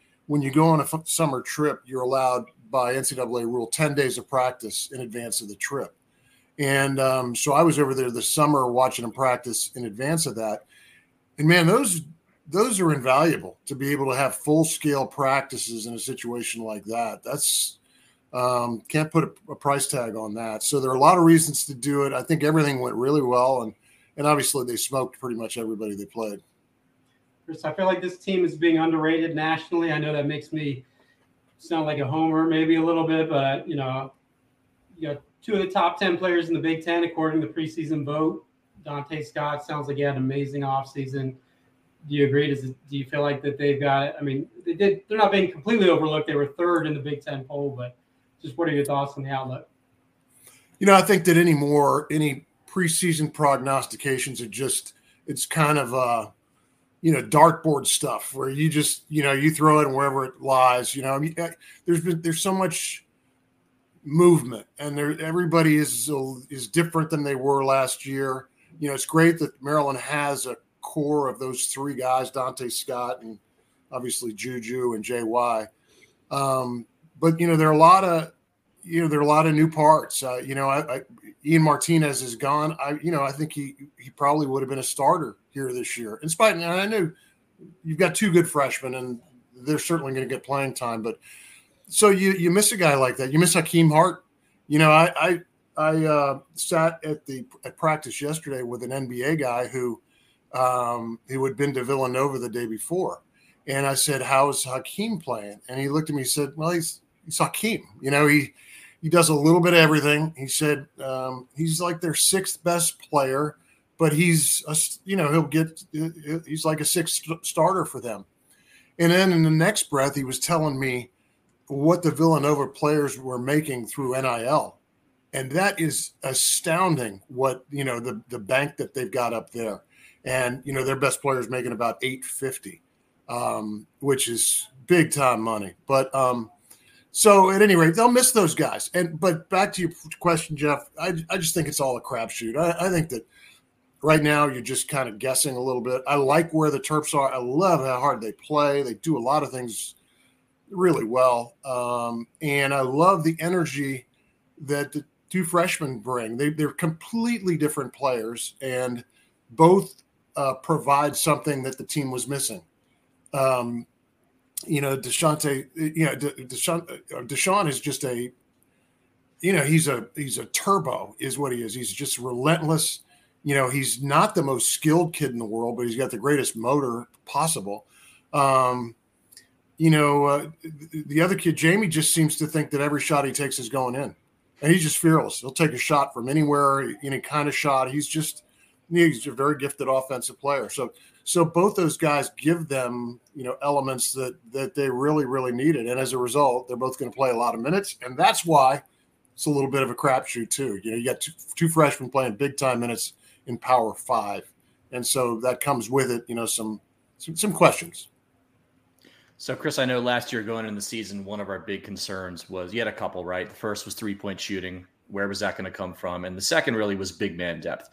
when you go on a f- summer trip, you're allowed by NCAA rule 10 days of practice in advance of the trip. And um, so I was over there this summer watching them practice in advance of that and man, those those are invaluable to be able to have full scale practices in a situation like that. That's um, can't put a, a, price tag on that. So there are a lot of reasons to do it. I think everything went really well, and and obviously they smoked pretty much everybody they played. Chris, I feel like this team is being underrated nationally. I know that makes me sound like a homer, maybe a little bit, but you know, you got two of the top ten players in the Big Ten according to the preseason vote. Donta Scott sounds like he had an amazing offseason. Do you agree? Does do you feel like that they've got? I mean, they did. They're not being completely overlooked. They were third in the Big Ten poll, but just what are your thoughts on the outlook? You know, I think that any more any preseason prognostications are just it's kind of uh you know dartboard stuff where you just you know you throw it wherever it lies. You know, I mean, there's been there's so much movement and there everybody is is different than they were last year you know, it's great that Maryland has a core of those three guys, Donta Scott and obviously Juju and JY. Um, but you know, there are a lot of you know, there are a lot of new parts. Uh, you know, I, I, Ian Martinez is gone. I, you know, I think he he probably would have been a starter here this year. In spite, and I know you've got two good freshmen, and they're certainly going to get playing time. But so you you miss a guy like that. You miss Hakim Hart. You know, I, I I uh, sat at the at practice yesterday with an NBA guy who um, who had been to Villanova the day before, and I said, "How's Hakeem playing?" And he looked at me and said, "Well, he's he's Hakim. You know, he he does a little bit of everything." He said um, he's like their sixth best player, but he's a, you know he'll get he's like a sixth starter for them. And then in the next breath, he was telling me what the Villanova players were making through NIL and that is astounding what you know the the bank that they've got up there and you know their best players making about 850 um, which is big time money but um, so at any rate they'll miss those guys. And but back to your question jeff i, I just think it's all a crapshoot. I, I think that right now you're just kind of guessing a little bit. I like where the terps are. I love how hard they play. They do a lot of things really well. Um, and i love the energy that the two freshmen bring. They, they're completely different players, and both uh, provide something that the team was missing. Um, you know, Deshante, you know, DeShawn, uh, DeShawn is just a, you know, he's a he's a turbo, is what he is. He's just relentless. You know, he's not the most skilled kid in the world, but he's got the greatest motor possible. Um, you know, uh, the other kid, Jamie, just seems to think that every shot he takes is going in and he's just fearless. He'll take a shot from anywhere, any kind of shot. He's just he's a very gifted offensive player. So so both those guys give them you know elements that that they really really needed, and as a result, they're both going to play a lot of minutes, and that's why it's a little bit of a crapshoot too. You know, you got two, two freshmen playing big time minutes in Power Five, and so that comes with it. You know, some some, some questions. So, Chris, I know last year going into the season, one of our big concerns was you had a couple, right? The first was three point shooting. Where was that going to come from? And the second really was big man depth.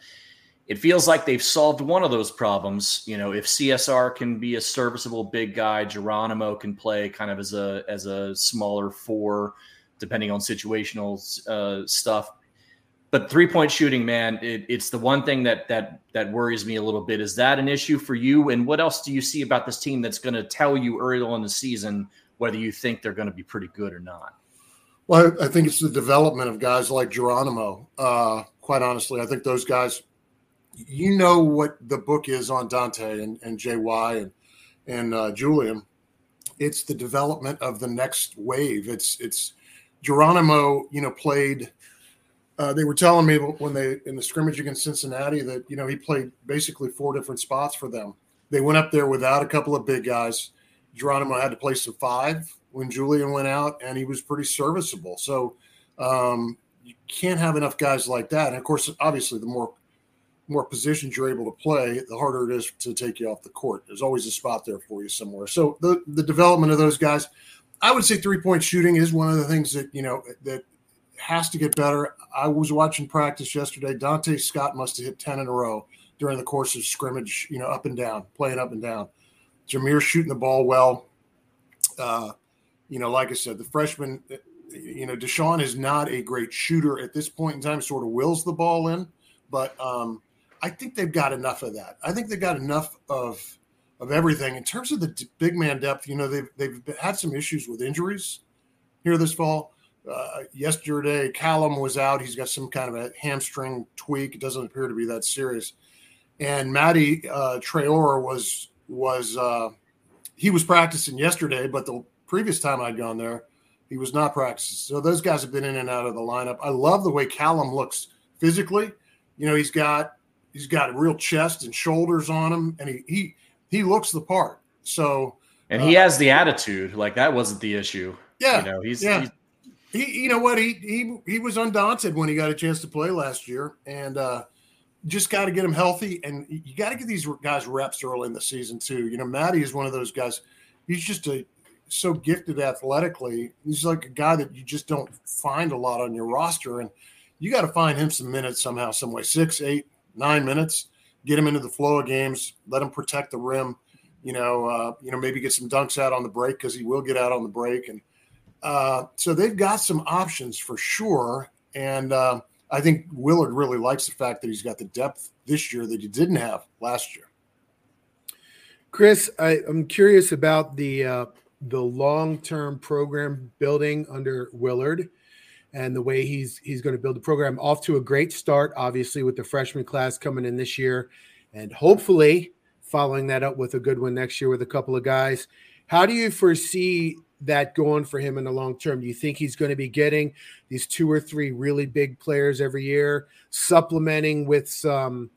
It feels like they've solved one of those problems. You know, if CSR can be a serviceable big guy, Geronimo can play kind of as a as a smaller four, depending on situational uh, stuff but three point shooting, man, it, it's the one thing that that that worries me a little bit. Is that an issue for you? And what else do you see about this team that's going to tell you early on in the season whether you think they're going to be pretty good or not? Well, I think it's the development of guys like Geronimo. Uh, quite honestly, I think those guys, you know what the book is on Donta and, and JY and and uh, Julian. it's the development of the next wave. It's it's Geronimo, you know, played. Uh, they were telling me when they in the scrimmage against Cincinnati that you know he played basically four different spots for them. They went up there without a couple of big guys. Geronimo had to play some five when Julian went out, and he was pretty serviceable. So um, you can't have enough guys like that. And of course, obviously, the more more positions you're able to play, the harder it is to take you off the court. There's always a spot there for you somewhere. So the the development of those guys, I would say three point shooting is one of the things that you know that has to get better. I was watching practice yesterday. Donta Scott must have hit ten in a row during the course of scrimmage. You know, up and down, playing up and down. Jahmir shooting the ball well. Uh, you know, like I said, the freshman, you know, DeShawn is not a great shooter at this point in time. Sort of wills the ball in, but um, I think they've got enough of that. I think they've got enough of of everything in terms of the big man depth. You know, they've they've had some issues with injuries here this fall. Uh, yesterday, Caelum was out. He's got some kind of a hamstring tweak. It doesn't appear to be that serious. And Mady uh, was was uh, he was practicing yesterday, but the previous time I'd gone there, he was not practicing. So those guys have been in and out of the lineup. I love the way Caelum looks physically. You know, he's got he's got a real chest and shoulders on him, and he he he looks the part. So and he uh, has the attitude. Like that wasn't the issue. Yeah, you know, he's, yeah. He's, he, you know what? He he he was undaunted when he got a chance to play last year, and uh, just got to get him healthy. And you got to get these guys reps early in the season too. You know, Mady is one of those guys. He's just a so gifted athletically. He's like a guy that you just don't find a lot on your roster, and you got to find him some minutes somehow, some way. Six, eight, nine minutes, get him into the flow of games, let him protect the rim. You know, uh, you know, maybe get some dunks out on the break because he will get out on the break, and uh, so they've got some options for sure. And uh, I think Willard really likes the fact that he's got the depth this year that he didn't have last year. Chris, I, am curious about the uh, the long term program building under Willard and the way he's he's going to build the program. Off to a great start obviously with the freshman class coming in this year. And hopefully following that up with a good one next year with a couple of guys. How do you foresee that going for him in the long term? Do you think he's going to be getting these two or three really big players every year supplementing with some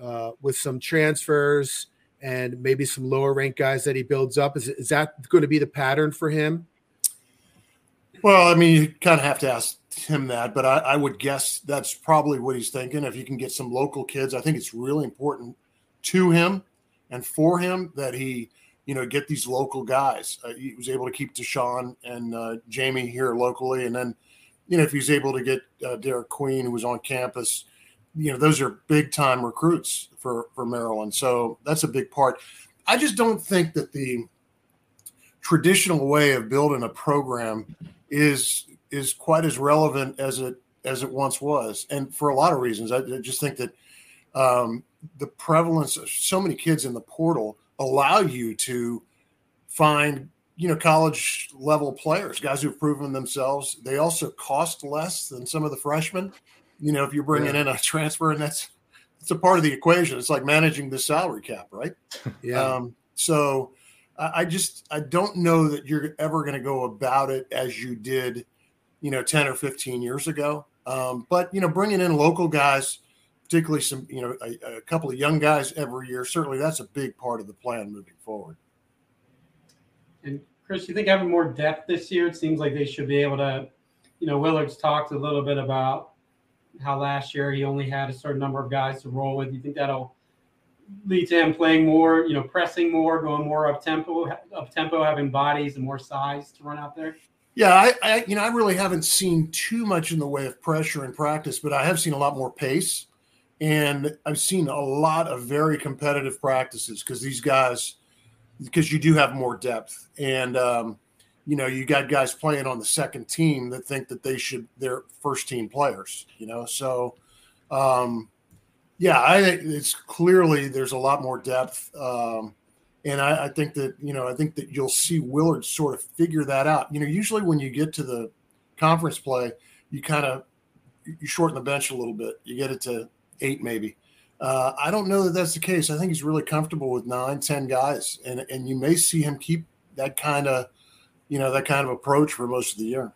uh, with some transfers and maybe some lower ranked guys that he builds up? Is, is that going to be the pattern for him well, I mean, you kind of have to ask him that, but I, I, would guess that's probably what he's thinking. If you can get some local kids, I think it's really important to him and for him that he, you know, get these local guys. Uh, he was able to keep DeShawn and uh, Jamie here locally, and then, you know, if he's able to get uh, Derik Queen, who was on campus, you know, those are big time recruits for for Maryland. So that's a big part. I just don't think that the traditional way of building a program is is quite as relevant as it as it once was, and for a lot of reasons. I, I just think that um, the prevalence of so many kids in the portal allow you to find you know college level players, guys who've proven themselves. They also cost less than some of the freshmen. You know, if you're bringing yeah. in a transfer, and that's it's a part of the equation. It's like managing the salary cap, right? Yeah. Um, so I just I don't know that you're ever going to go about it as you did, you know, ten or fifteen years ago. Um, but you know, bringing in local guys, particularly some you know a, a, couple of young guys every year, certainly that's a big part of the plan moving forward. And Chris, you think having more depth this year, it seems like they should be able to. You know, Willard's talked a little bit about how last year he only had a certain number of guys to roll with. You think that'll lead to him playing more, you know, pressing more, going more up tempo, up tempo, having bodies and more size to run out there? Yeah, I, I, you know I really haven't seen too much in the way of pressure in practice, but I have seen a lot more pace, and I've seen a lot of very competitive practices because these guys, because you do have more depth, and um, you know you got guys playing on the second team that think that they should they're first team players, you know, so. Um, yeah, I think it's clearly there's a lot more depth, um, and I, I, think that you know I think that you'll see Willard sort of figure that out. You know, usually when you get to the conference play, you kind of you shorten the bench a little bit. You get it to eight maybe. Uh, I don't know that that's the case. I think he's really comfortable with nine, ten guys, and and you may see him keep that kind of you know that kind of approach for most of the year.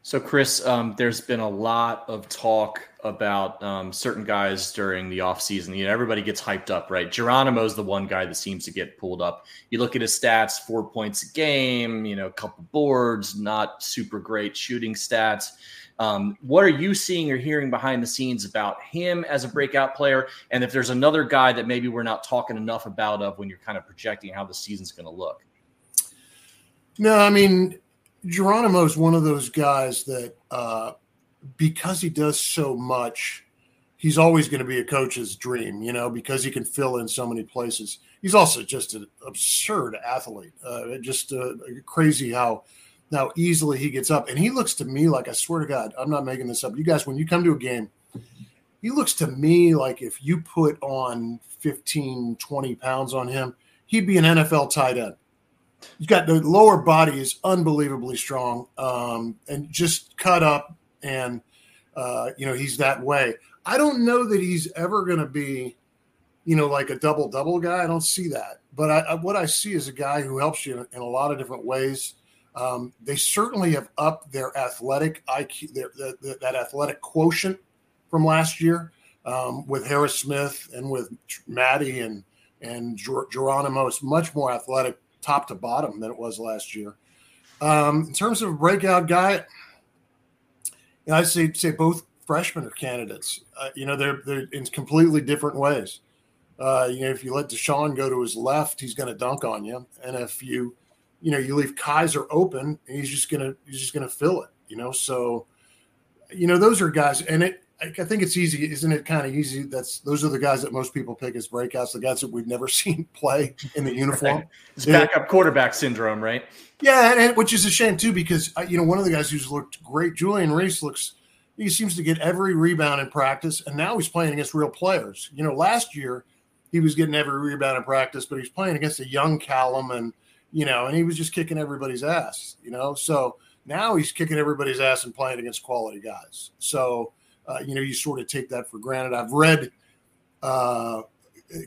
So, Chris, um, there's been a lot of talk about um, certain guys during the offseason. You know, everybody gets hyped up, right? Geronimo's the one guy that seems to get pulled up. You look at his stats, four points a game, you know, a couple boards, not super great shooting stats. Um, what are you seeing or hearing behind the scenes about him as a breakout player? And if there's another guy that maybe we're not talking enough about of when you're kind of projecting how the season's going to look? No, I mean, Geronimo is one of those guys that uh, because he does so much, he's always going to be a coach's dream, you know, because he can fill in so many places. He's also just an absurd athlete. Uh, just uh, crazy how how easily he gets up. And he looks to me like I swear to God, I'm not making this up. You guys, when you come to a game, he looks to me like if you put on 15, 20 pounds on him, he'd be an NFL tight end he's got the lower body is unbelievably strong um, and just cut up and uh, you know he's that way. I don't know that he's ever going to be you know like a double double guy. I don't see that. But I, I, what i see is a guy who helps you in, in a lot of different ways. Um, they certainly have upped their athletic iq their, their, that athletic quotient from last year um, with harris smith and with maddie and and Ger- geronimo. Is much more athletic top to bottom than it was last year. Um, in terms of breakout guy, know, I say say both freshmen are candidates. Uh, you know, they're they're in completely different ways. Uh, you know, if you let DeShawn go to his left, he's going to dunk on you, and if you, you know, you leave Kaiser open, he's just gonna he's just gonna fill it. You know, so, you know, those are guys, and it I think it's easy, isn't it? Kind of easy. That's those are the guys that most people pick as breakouts. The guys that we've never <laughs> seen play in the uniform. It's backup quarterback syndrome, right? Yeah, and, and, which is a shame too, because uh, you know one of the guys who's looked great, Julian Reese, looks. He seems to get every rebound in practice, and now he's playing against real players. You know, last year he was getting every rebound in practice, but he's playing against a young Caelum, and you know, and he was just kicking everybody's ass. You know, so now he's kicking everybody's ass and playing against quality guys. So uh, you know, you sort of take that for granted. I've read uh,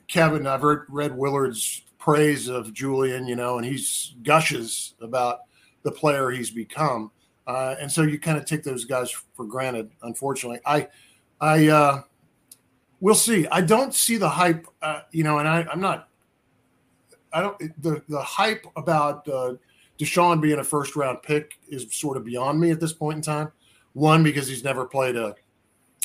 Kevin, I've read, read Willard's praise of Julian, you know, and he's gushes about the player he's become. Uh, and so you kind of take those guys for granted. Unfortunately, I, I, uh, we'll see. I don't see the hype, uh, you know, and I, I'm not. I don't. The the hype about uh, DeShawn being a first round pick is sort of beyond me at this point in time. One because he's never played a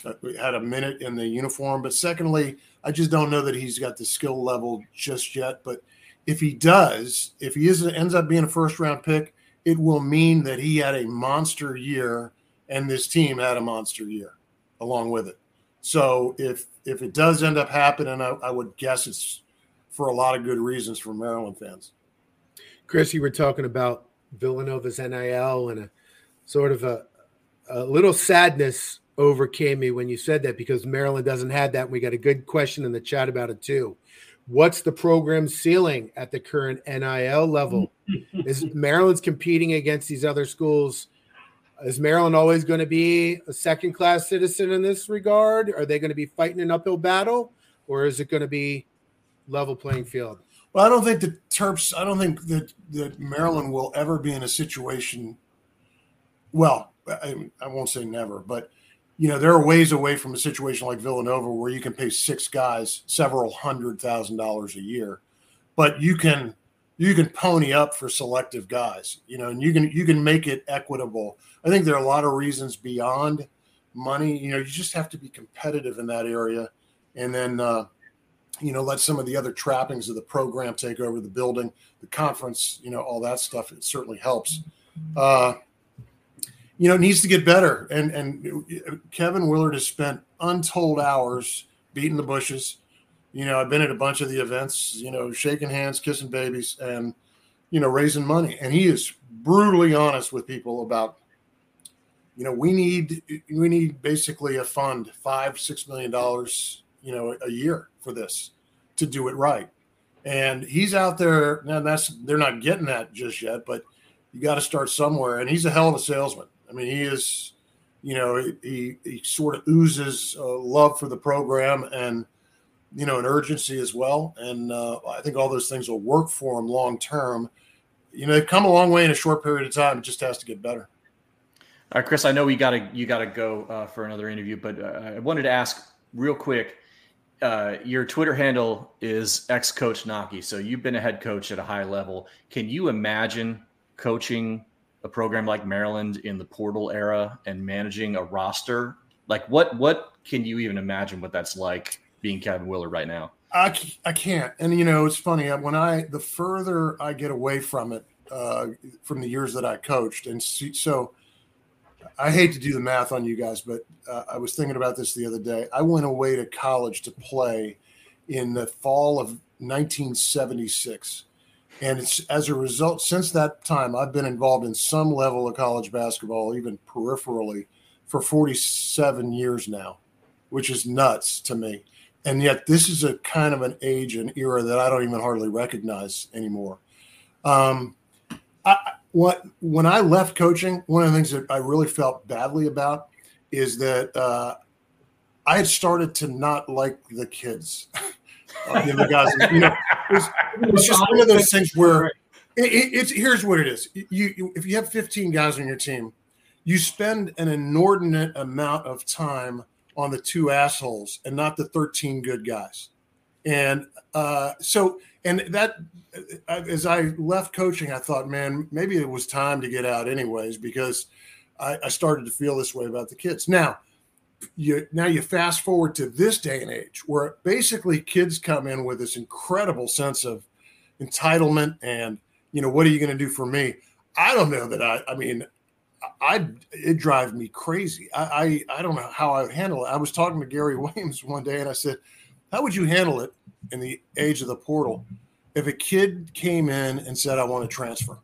Uh, had a minute in the uniform. But secondly, I just don't know that he's got the skill level just yet. But if he does, if he is ends up being a first round pick, it will mean that he had a monster year and this team had a monster year along with it. So if if it does end up happening, I, I would guess it's for a lot of good reasons for Maryland fans. Chris, you were talking about Villanova's NIL and a sort of a, a little sadness overcame me when you said that because Maryland doesn't have that. We got a good question in the chat about it too. What's the program ceiling at the current NIL level? <laughs> Is Maryland's competing against these other schools? Is Maryland always going to be a second class citizen in this regard? Are they going to be fighting an uphill battle or is it going to be level playing field? Well, I don't think the Terps, I don't think that, that Maryland will ever be in a situation. Well, I, I won't say never, but you know, there are ways away from a situation like Villanova where you can pay six guys several hundred thousand dollars a year, but you can you can pony up for selective guys, you know, and you can you can make it equitable. I think there are a lot of reasons beyond money. You know, you just have to be competitive in that area, and then uh, you know let some of the other trappings of the program take over the building, the conference, you know, all that stuff. It certainly helps. Uh, you know, it needs to get better. And and Kevin Willard has spent untold hours beating the bushes. You know, I've been at a bunch of the events, you know, shaking hands, kissing babies, and you know, raising money. And he is brutally honest with people about, you know, we need we need basically a fund, five, six million dollars, you know, a year for this to do it right. And he's out there, and that's they're not getting that just yet, but you got to start somewhere. And he's a hell of a salesman. I mean, he is, you know, he, he sort of oozes uh, love for the program. And, you know, an urgency as well. And uh, I think all those things will work for him long term. You know, they've come a long way in a short period of time. It just has to get better. All right, Chris. I know we gotta you gotta go uh, for another interview, but uh, I wanted to ask real quick. Uh, your Twitter handle is ex coach Knoche. So you've been a head coach at a high level. Can you imagine coaching a program like Maryland in the portal era and managing a roster? Like what what can you even imagine what that's like being Kevin Willard right now? I, I can't. And you know, it's funny uh, when I the further I get away from it uh, from the years that I coached, and so I hate to do the math on you guys, but uh, I was thinking about this the other day. I went away to college to play in the fall of 1976. And it's as a result, since that time, I've been involved in some level of college basketball, even peripherally, for 47 years now, which is nuts to me. And yet, this is a kind of an age and era that I don't even hardly recognize anymore. Um, I, what when I left coaching, one of the things that I really felt badly about is that uh, I had started to not like the kids. <laughs> uh, the guys, you know, it was, it was, just one of those things where it, it, it's here's what it is. You, you if you have 15 guys on your team, you spend an inordinate amount of time on the two assholes and not the 13 good guys. And uh, so, and that, uh, as I left coaching, I thought, man, maybe it was time to get out anyways, because I, I started to feel this way about the kids. Now, you now you fast forward to this day and age where basically kids come in with this incredible sense of entitlement and you know what are you going to do for me i don't know that i i mean I it drives me crazy. I, I I don't know how I would handle it. I was talking to Gary <laughs> Williams one day, and I said, "How would you handle it in the age of the portal if a kid came in and said, I want to transfer?"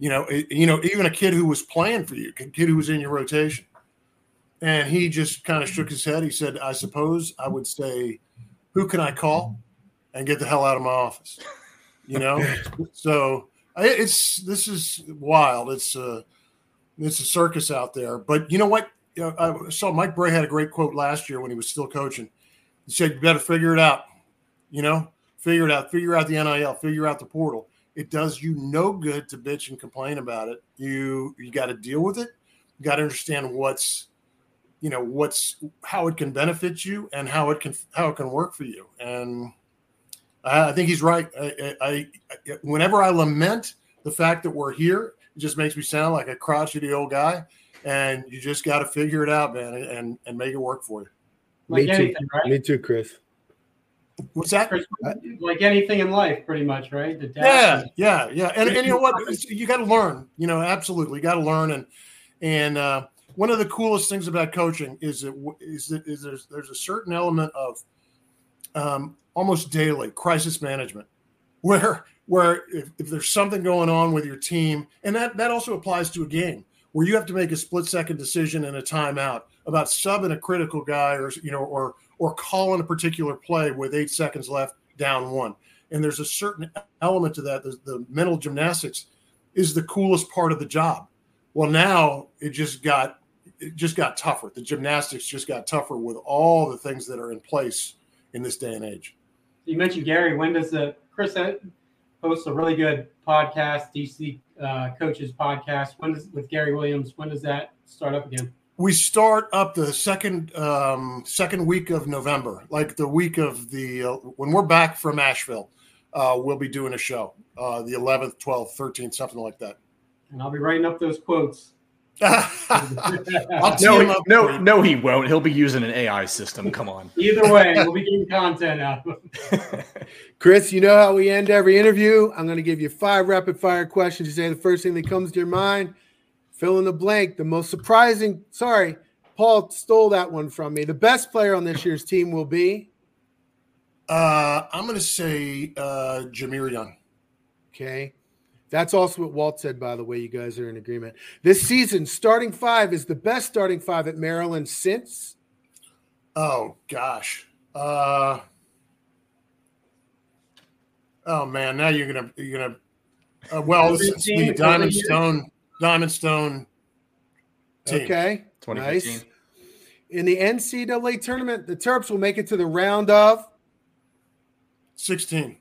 You know, it, you know, even a kid who was playing for you, a kid who was in your rotation, and he just kind of shook his head. He said, "I suppose I would say, who can I call and get the hell out of my office?" You know, <laughs> so it's this is wild. It's a, it's a circus out there. But you know what? I saw Mike Brey had a great quote last year when he was still coaching. He said, "You better figure it out. You know, figure it out. Figure out the NIL. Figure out the portal. It does you no good to bitch and complain about it. You you got to deal with it. You got to understand what's you know what's how it can benefit you and how it can how it can work for you. And I, I think he's right. I, I, I whenever I lament the fact that we're here it just makes me sound like a crotchety old guy. And you just got to figure it out, man, and and make it work for you. Like me anything, too. Right? Me too, Chris. What's that? Like anything in life, pretty much, right? yeah, yeah, yeah. And, and you know what? <laughs> You got to learn. You know, absolutely, you got to learn. And and uh, one of the coolest things about coaching is that is that is there's there's a certain element of um, almost daily crisis management, where where if, if there's something going on with your team, and that, that also applies to a game where you have to make a split second decision in a timeout about subbing a critical guy or you know or or calling a particular play with eight seconds left down one. And there's a certain element to that the, the mental gymnastics is the coolest part of the job. Well now it just got it just got tougher the gymnastics just got tougher with all the things that are in place in this day and age you mentioned gary when does the chris hosts a really good podcast, DC uh, Coaches Podcast. When does with Gary Williams? When does that start up again? We start up the second um, second week of November, like the week of the uh, when we're back from Asheville. Uh, we'll be doing a show, uh, the 11th, 12th, 13th, something like that. And I'll be writing up those quotes. <laughs> no, no, no, he won't. He'll be using an AI system. Come on. <laughs> Either way, we'll be getting content out. <laughs> Chris, you know how we end every interview. I'm going to give you five rapid fire questions. You say the first thing that comes to your mind. Fill in the blank. The most surprising. Sorry, Paul stole that one from me. The best player on this year's team will be. Uh, I'm going to say uh, Jahmir Young. Okay. That's also what Walt said, by the way. You guys are in agreement. This season, starting five is the best starting five at Maryland since. Oh gosh. Uh, oh man, now you're gonna you're gonna. Uh, well, this is the Diamond Stone Diamond Stone. Team. Okay, nice. In the NCAA tournament, the Terps will make it to the round of 16.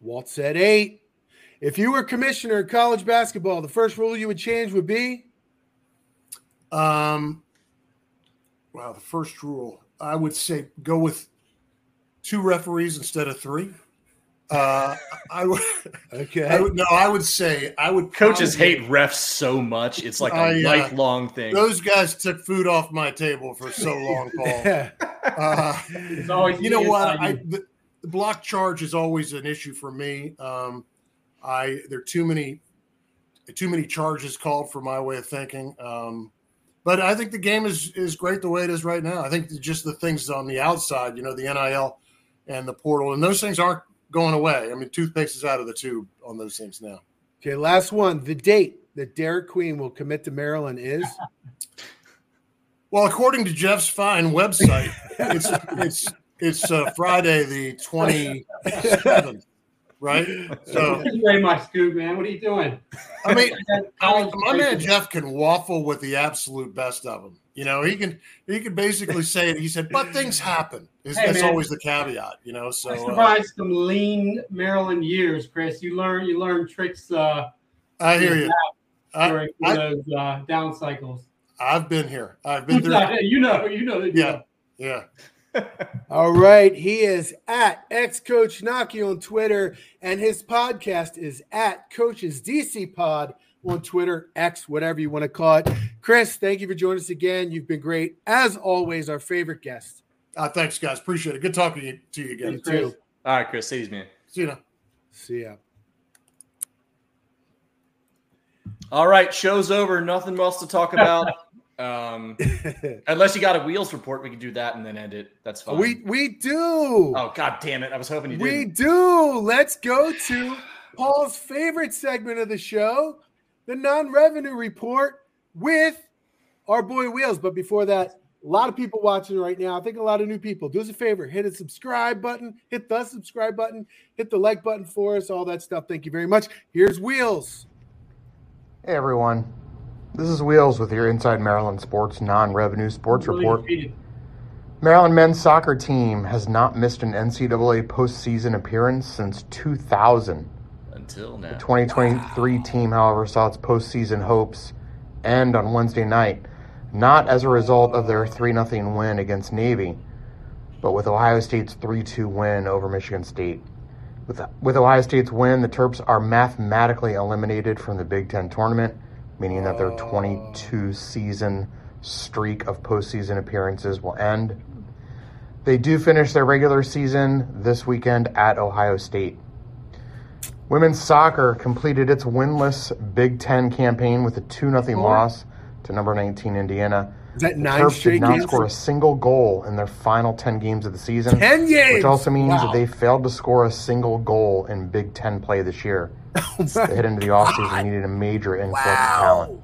Walt said eight. If you were commissioner of college basketball, the first rule you would change would be? Um, wow, the first rule. I would say go with two referees instead of three. Uh, I would. <laughs> Okay. I would, no, I would say I would. Coaches probably- hate refs so much; it's like a I, uh, lifelong thing. Those guys took food off my table for so long, <laughs> Paul. Yeah. Uh, It's always you know what? inside I the, the block charge is always an issue for me. Um, I there are too many too many charges called for my way of thinking. Um, but I think the game is is great the way it is right now. I think just the things on the outside, you know, the NIL and the portal, and those things aren't going away. I mean, toothpaste is out of the tube on those things now. Okay, last one. The date that Derik Queen will commit to Maryland is? <laughs> Well, according to Jeff's fine website, it's <laughs> it's it's uh, Friday the twenty seventh, right? So <laughs> you very much, Scoot, man. What are you doing? I mean, <laughs> I mean, my man. Jeff can waffle with the absolute best of them. You know, he can he can basically <laughs> say it. He said, "But things happen." Is Hey, that's man. always the caveat, you know. So I uh, survived some lean Maryland years, Chris. You learn you learn tricks uh, I hear you. During I, those uh, down cycles. I've been here. I've been through. you know, you know. Yeah, yeah. All right. He is at ex coach Knoche on Twitter, and his podcast is at Coaches DC Pod on Twitter, X, whatever you want to call it. Chris, thank you for joining us again. You've been great. As always, our favorite guest. Uh, thanks, guys. Appreciate it. Good talking to you again. You too. All right, Chris, see you, man. See you now. See ya. All right, show's over. Nothing else to talk about. Um, <laughs> unless you got a wheels report, we can do that and then end it. That's fine. we we do. oh god damn it! I was hoping you we did. do. Let's go to Paul's favorite segment of the show, the non-revenue report with our boy Wheels. But before that, a lot of people watching right now. I think a lot of new people. Do us a favor, hit a subscribe button, hit the subscribe button, hit the like button for us, all that stuff. Thank you very much. Here's Wheels. Hey everyone, this is Wheels with your Inside Maryland Sports non-revenue sports Really report. defeated. Maryland men's soccer team has not missed an NCAA postseason appearance since 2000. Until now. The 2023 team, however, saw its postseason hopes end on Wednesday night, not as a result of their 3 0 win against Navy, but with Ohio State's 3 2 win over Michigan State. With, with Ohio State's win, the Terps are mathematically eliminated from the Big Ten tournament, meaning that their 22 season streak of postseason appearances will end. They do finish their regular season this weekend at Ohio State. Women's soccer completed its winless Big Ten campaign with a 2 0 loss to number 19 Indiana. Is that The nine Terps straight did not games? score a single goal in their final 10 games of the season, Ten games. which also means Wow. that they failed to score a single goal in Big Ten play this year. <laughs> Oh They hit into the offseason and needed a major influx of talent.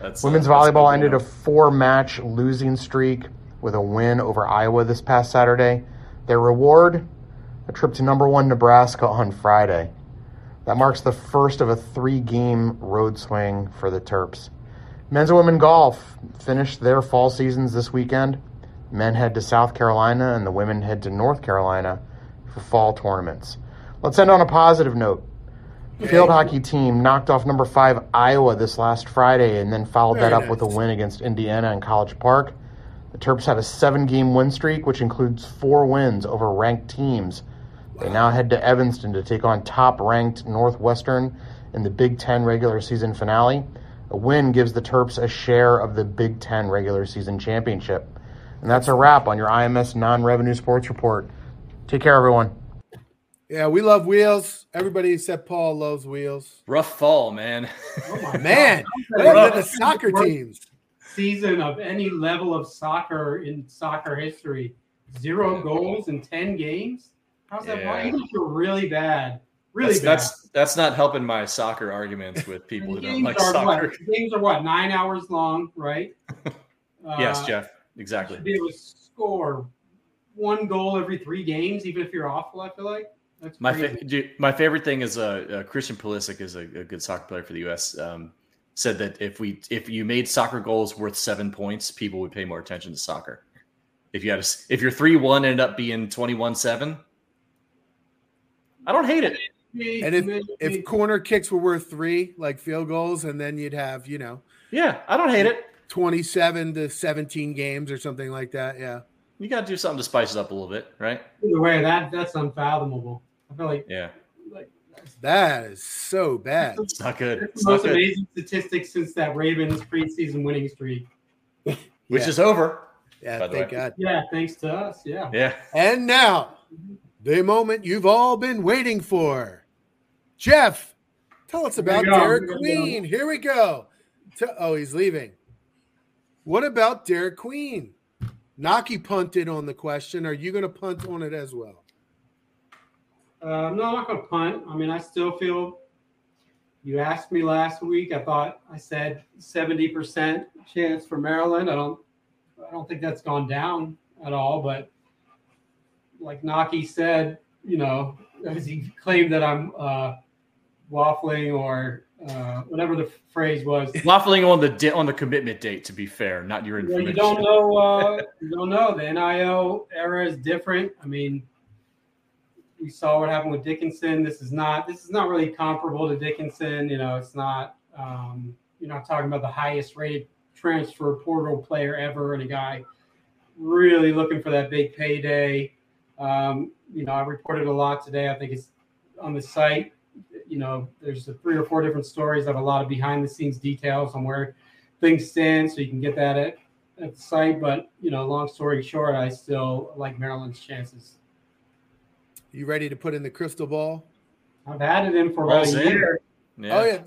That's, Women's uh, that's volleyball good, ended a four match losing streak with a win over Iowa this past Saturday. Their reward a trip to number one Nebraska on Friday. That marks the first of a three game road swing for the Terps. Men's and women golf finished their fall seasons this weekend. Men head to South Carolina and the women head to North Carolina for fall tournaments. Let's end on a positive note. Field hockey team knocked off number five Iowa this last Friday and then followed that up with a win against Indiana in College Park. The Terps have a seven game win streak, which includes four wins over ranked teams. They now head to Evanston to take on top ranked Northwestern in the Big Ten regular season finale. A win gives the Terps a share of the Big Ten regular season championship. And that's a wrap on your IMS non revenue sports report. Take care, everyone. Yeah, we love Wheels. Everybody except Paul loves Wheels. Rough fall, man. Oh my Man, God. better than the soccer teams. Season of any level of soccer in soccer history. Zero goals in ten games. How's that? Yeah. Even if you're really bad, really that's, that's that's not helping my soccer arguments with people who don't like soccer. what? Games are what? Nine hours long, right? <laughs> yes, Uh, Jeff. Exactly. be able to score one goal every three games, even if you're awful. I feel like that's My fa- dude, my favorite thing is uh, uh, Christian Pulisic is a, a good soccer player for the U.S. Um, said that if we if you made soccer goals worth seven points, people would pay more attention to soccer. If you had a, if your three one ended up being twenty one seven, I don't hate it. And if if corner kicks were worth three, like field goals, and then you'd have you know, yeah, I don't hate it. Twenty-seven to seventeen games or something like that. Yeah, you got to do something to spice it up a little bit, right? Either way, that that's unfathomable. I feel like yeah, like that is so bad. It's not good. It's the most amazing statistics since that Ravens preseason winning streak, <laughs> which yeah. is over. Yeah, thank God. Yeah, thanks to us. Yeah. Yeah. And now, the moment you've all been waiting for. Jeff, tell us about Derik Queen. Here we go. Oh, he's leaving. What about Derik Queen? Knoche punted on the question. Are you going to punt on it as well? Uh, no, I'm not going to punt. I mean, I still feel. You asked me last week. I thought I said 70% chance for Maryland. I don't. I don't think that's gone down at all. But like Naki said, you know, <laughs> as he claimed that I'm uh, waffling or uh, whatever the phrase was. Waffling on the di- on the commitment date. To be fair, not your information. Well, you don't know. Uh, you don't know. The NIL era is different. I mean, we saw what happened with Dickinson. This is not. This is not really comparable to Dickinson. You know, it's not. Um, you're not talking about the highest rated transfer portal player ever, and a guy really looking for that big payday. Um, you know, I reported a lot today. I think it's on the site. You know, there's three or four different stories that have a lot of behind the scenes details on where things stand, so you can get that at, at the site. But you know, long story short, I still like Maryland's chances. You ready to put in the crystal ball? I've had it in for about a year. Yeah. Oh yeah.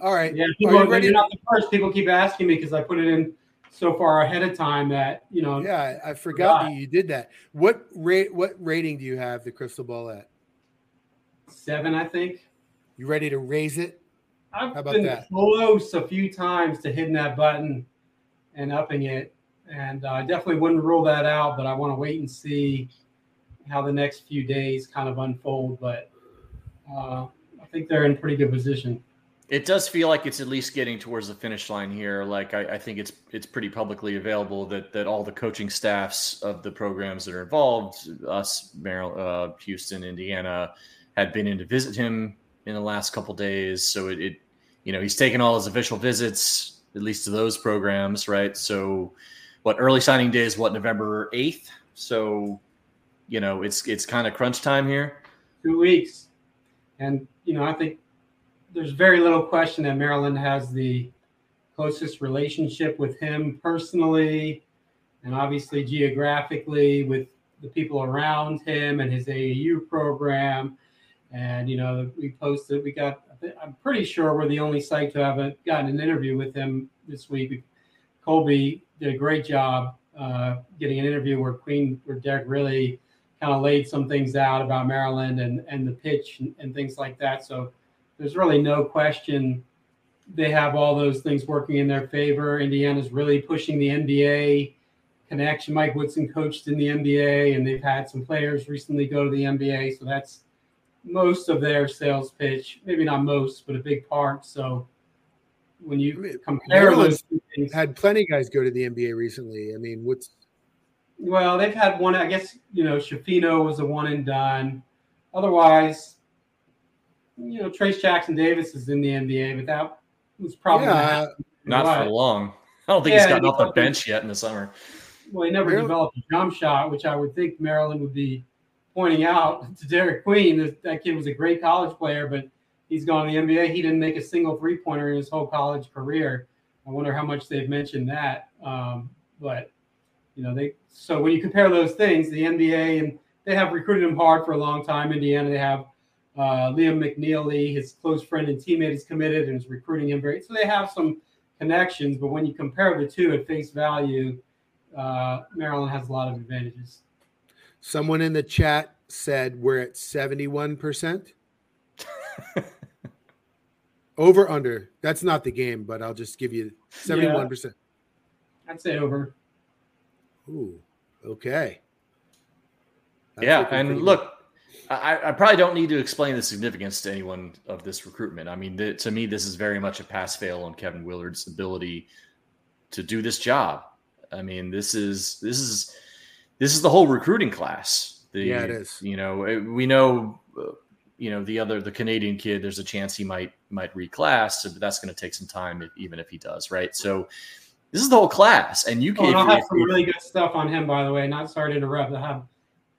All right. Yeah. People, are you ready? You're not the first. People keep asking me because I put it in so far ahead of time that you know. Yeah, I forgot that you did that. What rate? What rating do you have the crystal ball at? Seven, I think. You ready to raise it? I've How about been that? close a few times to hitting that button and upping it, and I uh, definitely wouldn't rule that out. But I want to wait and see how the next few days kind of unfold. But uh, I think they're in pretty good position it does feel like it's at least getting towards the finish line here. Like I, I, think it's it's pretty publicly available that that all the coaching staffs of the programs that are involved, us, Maryland, uh, Houston, Indiana, had been in to visit him in the last couple days. So it, it, you know, he's taken all his official visits, at least to those programs, right? So, what early signing day is what November eighth. So, you know, it's it's kind of crunch time here. Two weeks, and you know, I think there's very little question that Maryland has the closest relationship with him personally and obviously geographically with the people around him and his AAU program. And, you know, we posted, we got, I'm pretty sure we're the only site to have gotten an interview with him this week. Colby did a great job uh, getting an interview where Queen, where Derik really kind of laid some things out about Maryland and, and the pitch and, and things like that. So there's really no question they have all those things working in their favor. Indiana's really pushing the NBA connection. Mike Woodson coached in the NBA, and they've had some players recently go to the NBA. So that's most of their sales pitch. Maybe not most, but a big part. So when you compare Maryland's those things, had plenty of guys go to the NBA recently. I mean, what's well, they've had one. I guess you know, Schifino was a one and done. Otherwise, you know, Trayce Jackson Davis is in the NBA, but that was probably yeah, not, not for long. I don't think yeah, he's gotten off the bench yet in the summer. Well, he never really? developed a jump shot, which I would think Maryland would be pointing out <laughs> to Derik Queen. That, that kid was a great college player, but he's gone to the NBA. He didn't make a single three pointer in his whole college career. I wonder how much they've mentioned that. Um, but you know, they so when you compare those things, the NBA and they have recruited him hard for a long time. Indiana, they have uh, Liam McNeely, his close friend and teammate, is committed and is recruiting him very. So they have some connections, but when you compare the two at face value, uh, Maryland has a lot of advantages. Someone in the chat said we're at seventy-one percent. <laughs> over under. That's not the game, but I'll just give you seventy-one percent. I'd say over. Ooh, okay. That's yeah, and look, I, I, probably don't need to explain the significance to anyone of this recruitment. I mean, the, to me, this is very much a pass fail on Kevin Willard's ability to do this job. I mean, this is this is this is the whole recruiting class. The, yeah, it is. You know, we know, uh, you know the other the Canadian kid, there's a chance he might might reclass, but that's going to take some time, if, even if he does, right? So this is the whole class, and you Oh, can. and I'll have some really good stuff on him, by the way. Not sorry to interrupt. I have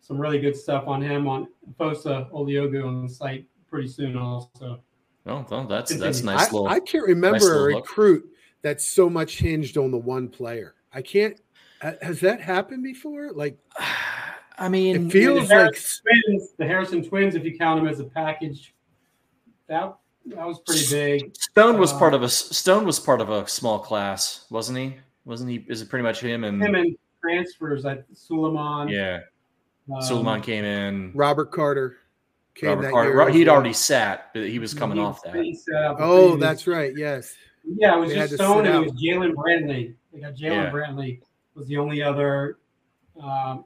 some really good stuff on him on Fosa Oliogu on the site pretty soon. Also, Oh, well, that's that's nice I, little. I can't remember nice a little look. recruit that's so much hinged on the one player. I can't. Ha- Has that happened before? Like <sighs> I mean, it feels the like twins, the Harrison twins, if you count them as a package, that that was pretty big. Stone was Uh, part of a Stone was part of a small class, wasn't he? Wasn't he? Is it pretty much him and Him and transfers, like Sulaimon. yeah? um, Sulaimon came in. Robert Carter came Robert Carter. year. He'd well. already sat, but he was coming he- off that. he set up a Oh, that's right. Yes. Yeah, it was They just to Stone and it was Jaylen Brantley. They got Jaylen Yeah. Brantley was the only other um,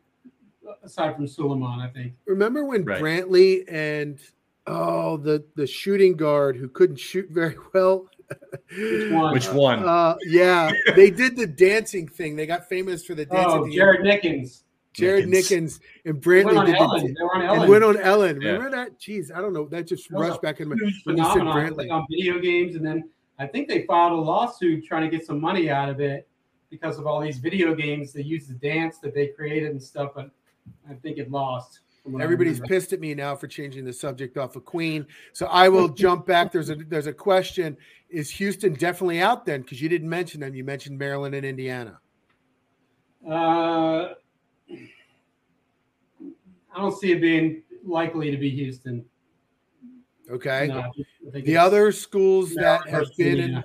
aside from Sulaimon, I think. Remember when Right. Brantley and oh the the shooting guard who couldn't shoot very well. Which one? Which one? Uh, yeah, they did the dancing thing. They got famous for the dancing. Oh, thing. Jared Nickens. Jared Nickens. Nickens and They went Brantley on did Ellen. the They were on and Ellen. went on Ellen. Yeah. Remember that? Jeez, I don't know. That just That rushed back in my huge when you said phenomenon I Brantley. think, on video games, and then I think they filed a lawsuit trying to get some money out of it because of all these video games. They use the dance that they created and stuff, but I think it lost. from what I Everybody's pissed at me now for changing the subject off of Queen. So I will <laughs> jump back. There's a there's a question. Is Houston definitely out then? Because you didn't mention them. You mentioned Maryland and Indiana. Uh, I don't see it being likely to be Houston. Okay. No, The other schools that have been in.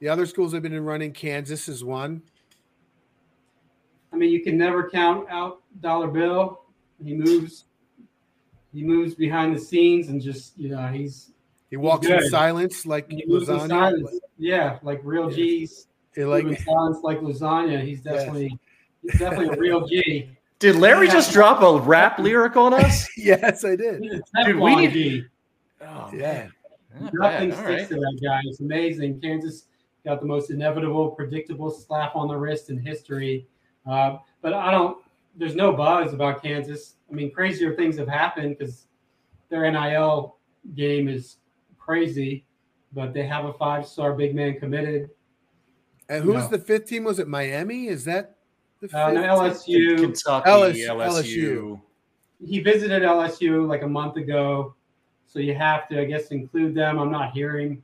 The other schools have been in running. Kansas is one. I mean, you can never count out Dollar Bill. He moves. He moves behind the scenes and just you know he's He walks in silence like he moves in lasagna. silence. Yeah, like real Yes. G's. He Like like silence like lasagna. He's definitely he's definitely a real G. Did Larry Yeah. just drop a rap lyric on us? <laughs> yes, I did. He's a Dude, we need- G. Oh, Yeah. Not Nothing bad. All sticks right. to that guy. It's amazing. Kansas got the most inevitable, predictable slap on the wrist in history. Uh, but I don't. There's no buzz about Kansas. I mean, crazier things have happened because their NIL game is crazy, but they have a five-star big man committed. And who's No. the fifth team? Was it Miami? Is that the fifth? Uh, no. LSU. Kentucky, LS- LSU. He visited LSU like a month ago, so you have to, I guess, include them. I'm not hearing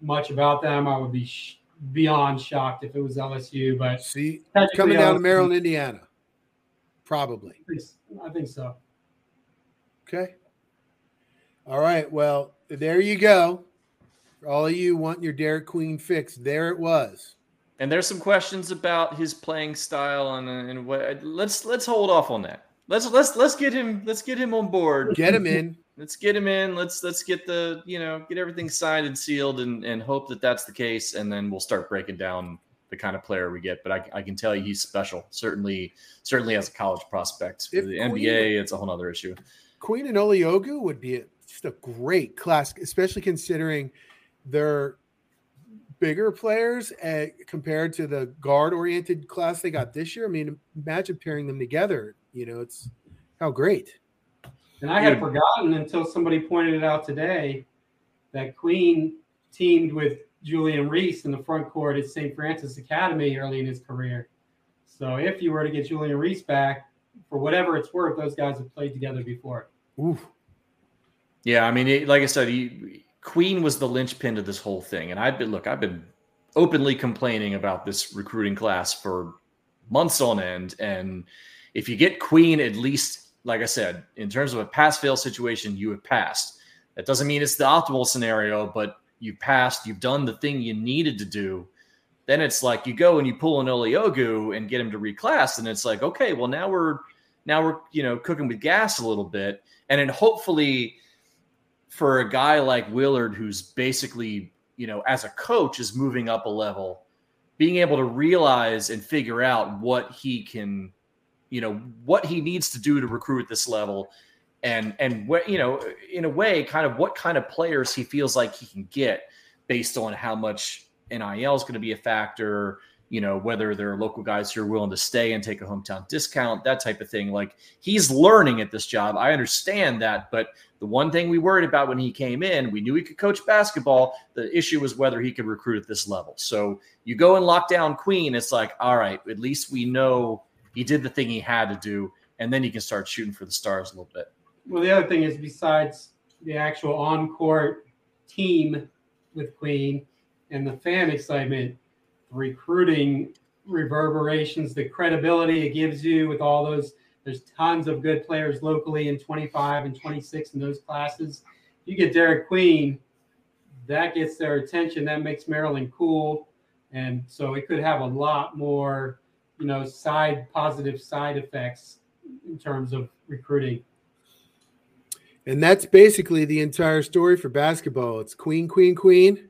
much about them. I would be sh- beyond shocked if it was LSU, but See, coming down to Maryland, Indiana. Probably. I think, I think so. Okay. All right. Well, there you go. For all of you want your Derik Queen fix, there it was. And there's some questions about his playing style and uh, and what. Let's let's hold off on that. Let's let's let's get him let's get him on board. Get him in. Let's get him in. Let's let's get the you know get everything signed and sealed and and hope that that's the case. And then we'll start breaking down the kind of player we get. But I, I can tell you he's special. Certainly certainly as a college prospect. For If the Queen- NBA, it's a whole other issue. Queen and Oliogu would be a, just a great class, especially considering they're bigger players uh, compared to the guard oriented class they got this year. I mean, imagine pairing them together. You know, it's how great. And I had Dude. forgotten until somebody pointed it out today that Queen teamed with Julian Reese in the front court at St. Frances Academy early in his career. So if you were to get Julian Reese back, for whatever it's worth, those guys have played together before. Ooh. Yeah, I mean, it, like I said, he, Queen was the linchpin to this whole thing, and I've been look, I've been openly complaining about this recruiting class for months on end. And if you get Queen, at least, like I said, in terms of a pass-fail situation, you have passed. That doesn't mean it's the optimal scenario, but you passed. You've done the thing you needed to do. Then it's like you go and you pull an Oliogu and get him to reclass, and it's like, okay, well now we're now we're you know cooking with gas a little bit, and then hopefully for a guy like Willard, who's basically, you know, as a coach is moving up a level, being able to realize and figure out what he can, you know, what he needs to do to recruit at this level and, and what, you know, in a way, kind of what kind of players he feels like he can get based on how much NIL is going to be a factor, you know, whether there are local guys who are willing to stay and take a hometown discount, that type of thing. Like he's learning at this job. I understand that. But the one thing we worried about when he came in, we knew he could coach basketball. The issue was whether he could recruit at this level. So you go and lock down Queen, it's like, all right, at least we know he did the thing he had to do. And then you can start shooting for the stars a little bit. Well, the other thing is, besides the actual on court team with Queen and the fan excitement, the recruiting reverberations, the credibility it gives you with all those. There's tons of good players locally in 25 and 26 in those classes. You get Derik Queen, that gets their attention. That makes Maryland cool, and so it could have a lot more, you know, side positive side effects in terms of recruiting. And that's basically the entire story for basketball. It's queen, queen, queen.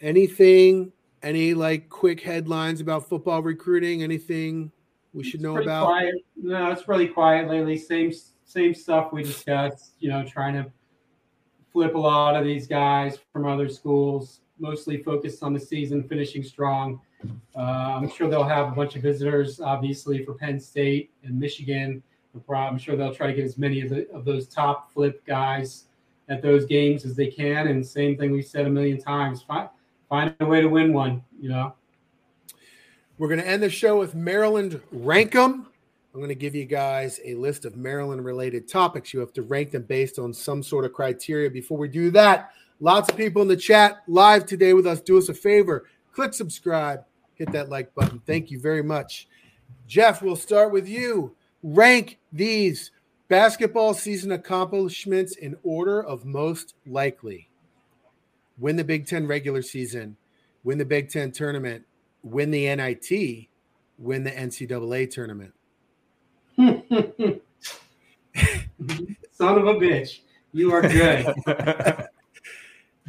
Anything, any like quick headlines about football recruiting? Anything we should It's know about? Quiet. No, it's really quiet lately. Same same stuff we discussed. You know, trying to flip a lot of these guys from other schools, mostly focused on the season, finishing strong. Uh, I'm sure they'll have a bunch of visitors, obviously, for Penn State and Michigan. I'm sure they'll try to get as many of, the, of those top flip guys at those games as they can. And same thing we said a million times: find find a way to win one. You know. We're going to end the show with Maryland Rankum. I'm going to give you guys a list of Maryland related topics. You have to rank them based on some sort of criteria. Before we do that, lots of people in the chat live today with us. Do us a favor click subscribe, hit that like button. Thank you very much. Jeff, we'll start with you. Rank these basketball season accomplishments in order of most likely win the Big Ten regular season, win the Big Ten tournament, win the NIT, win the NCAA tournament. <laughs> Son of a bitch. You are good. <laughs>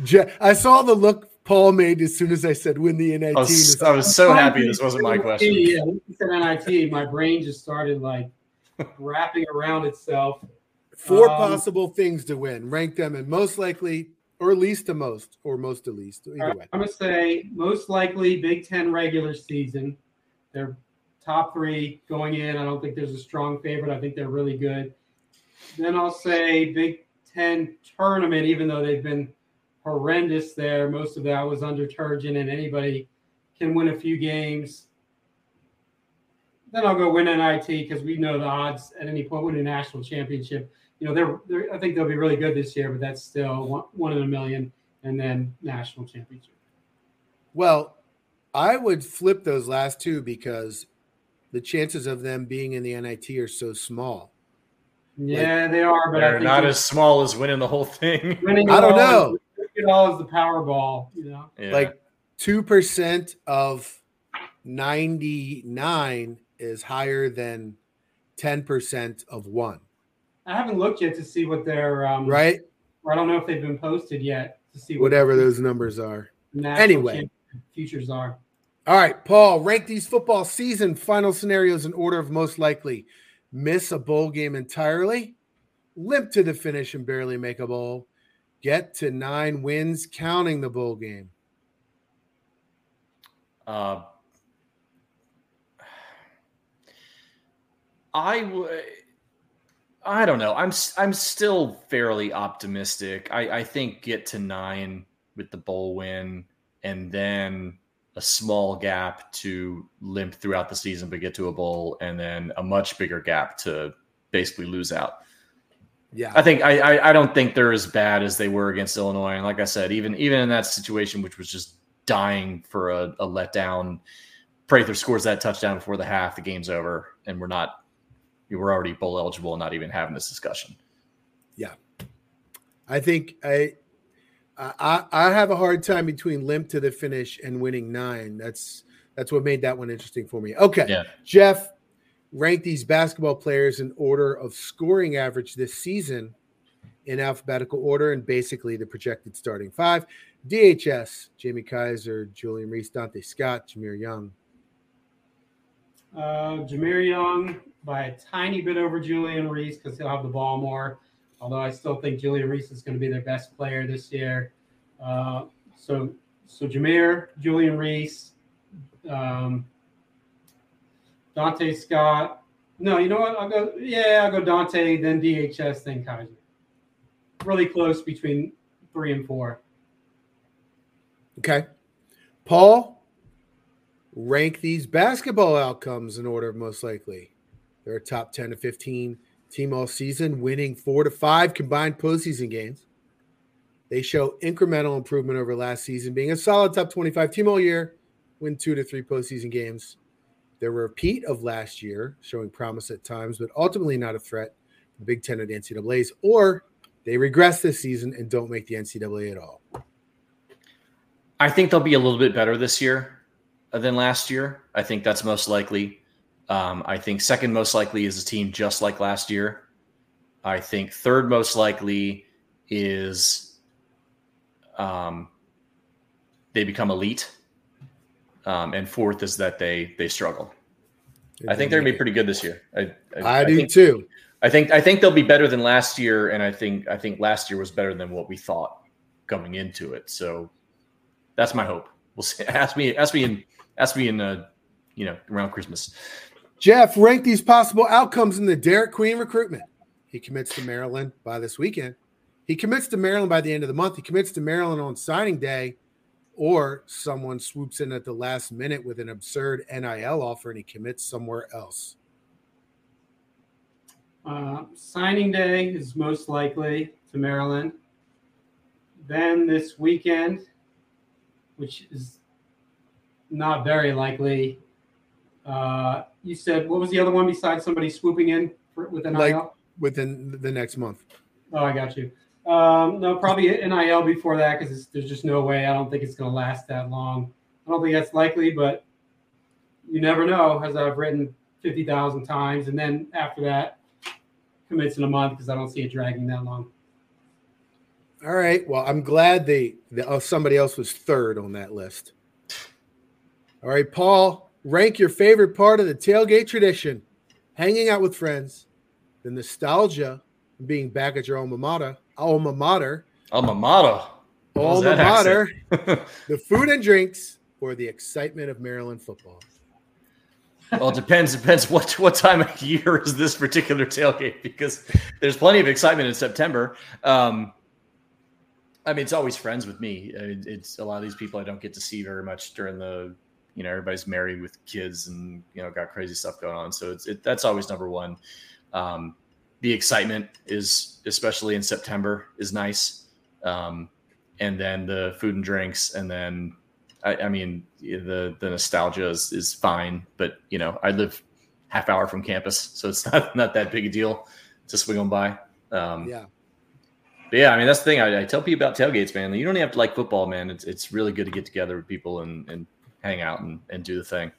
Je- I saw the look Paul made as soon as I said win the NIT. I was, I was so happy this wasn't my question. Yeah, when you said NIT, my brain just started like wrapping around itself. Four Um, possible things to win. Rank them and most likely, or least to most, or most to least. Either way. I'm gonna say most likely Big Ten regular season. They're top three going in. I don't think there's a strong favorite. I think they're really good. Then I'll say Big Ten tournament, even though they've been horrendous there. Most of that was under Turgeon, and anybody can win a few games. Then I'll go win NIT because we know the odds at any point winning a national championship. You know, they're, they're I think they'll be really good this year, but that's still one, one in a million. And then national championship. Well, I would flip those last two because the chances of them being in the NIT are so small. Yeah, they are, but They're think not as small as winning the whole thing. winning I don't it all know. Is- It all is the Powerball, you know. Yeah. Like two percent of ninety nine is higher than ten percent of one. I haven't looked yet to see what their um, Right? Or I don't know if they've been posted yet to see what Whatever those numbers are. Anyway. championship futures are. All right, Paul, rank these football season final scenarios in order of most likely. Miss a bowl game entirely, limp to the finish and barely make a bowl, get to nine wins counting the bowl game. Uh, I would. I don't know. I'm I'm still fairly optimistic. I, I think get to nine with the bowl win, and then a small gap to limp throughout the season, but get to a bowl, and then a much bigger gap to basically lose out. Yeah. I think I, I I don't think they're as bad as they were against Illinois. And like I said, even even in that situation, which was just dying for a, a letdown, Prather scores that touchdown before the half. The game's over, and we're not. We were already bowl eligible, and not even having this discussion. Yeah. I think I I I have a hard time between limp to the finish and winning nine. That's that's what made that one interesting for me. Okay. Yeah. Jeff, rank these basketball players in order of scoring average this season in alphabetical order and basically the projected starting five. DHS, Jamie Kaiser, Julian Reese, Donta Scott, Jahmir Young. Uh, Jahmir Young by a tiny bit over Julian Reese because he'll have the ball more. Although I still think Julian Reese is going to be their best player this year. Uh, so, so Jahmir, Julian Reese, um, Donta Scott. No, you know what? I'll go. Yeah, I'll go Donta, then DHS, then Kaiser. Really close between three and four. Okay. Paul, rank these basketball outcomes in order of most likely. They're a top 10 to 15 team all season, winning four to five combined postseason games. They show incremental improvement over last season, being a solid top 25 team all year, win two to three postseason games. They're a repeat of last year, showing promise at times, but ultimately not a threat. The Big Ten of the NCAA's, or they regress this season and don't make the NCAA at all. I think they'll be a little bit better this year than last year. I think that's most likely. Um, I think second most likely is a team just like last year. I think third most likely is um, they become elite, um, and fourth is that they they struggle. I think they're gonna be pretty good this year. I, I, I do think, too. I think I think they'll be better than last year, and I think I think last year was better than what we thought going into it. So that's my hope. We'll see. <laughs> Ask me, ask me in, ask me in, uh, you know, around Christmas. Jeff, rank these possible outcomes in the Derik Queen recruitment. He commits to Maryland by this weekend. He commits to Maryland by the end of the month. He commits to Maryland on signing day, or someone swoops in at the last minute with an absurd NIL offer and he commits somewhere else. Uh, signing day is most likely to Maryland. Then this weekend, which is not very likely. Uh, you said what was the other one besides somebody swooping in for, with NIL? Like within the next month. Oh, I got you. Um, no, probably NIL before that because there's just no way. I don't think it's going to last that long. I don't think that's likely, but you never know, as I've written 50,000 times. And then after that, commits in a month because I don't see it dragging that long. All right. Well, I'm glad they, the, oh, somebody else was third on that list. All right, Paul, rank your favorite part of the tailgate tradition hanging out with friends, the nostalgia being back at your alma mater, alma mater, Alma mater. Alma mater, <laughs> the food and drinks, or the excitement of Maryland football. well, it depends. Depends what what time of year is this particular tailgate because there's plenty of excitement in September. Um, I mean, it's always friends with me. I mean, It's a lot of these people I don't get to see very much during the, you know, everybody's married with kids and you know got crazy stuff going on. So it's it, that's always number one. Um, the excitement is especially in September is nice, um, and then the food and drinks, and then I, I mean the the nostalgia is, is fine, but you know I live half hour from campus, so it's <laughs> not not that big a deal to swing on by. Um, Yeah. but yeah, I mean that's the thing. I, I tell people about tailgates, man. You don't even have to like football, man. It's it's really good to get together with people and, and hang out and, and do the thing.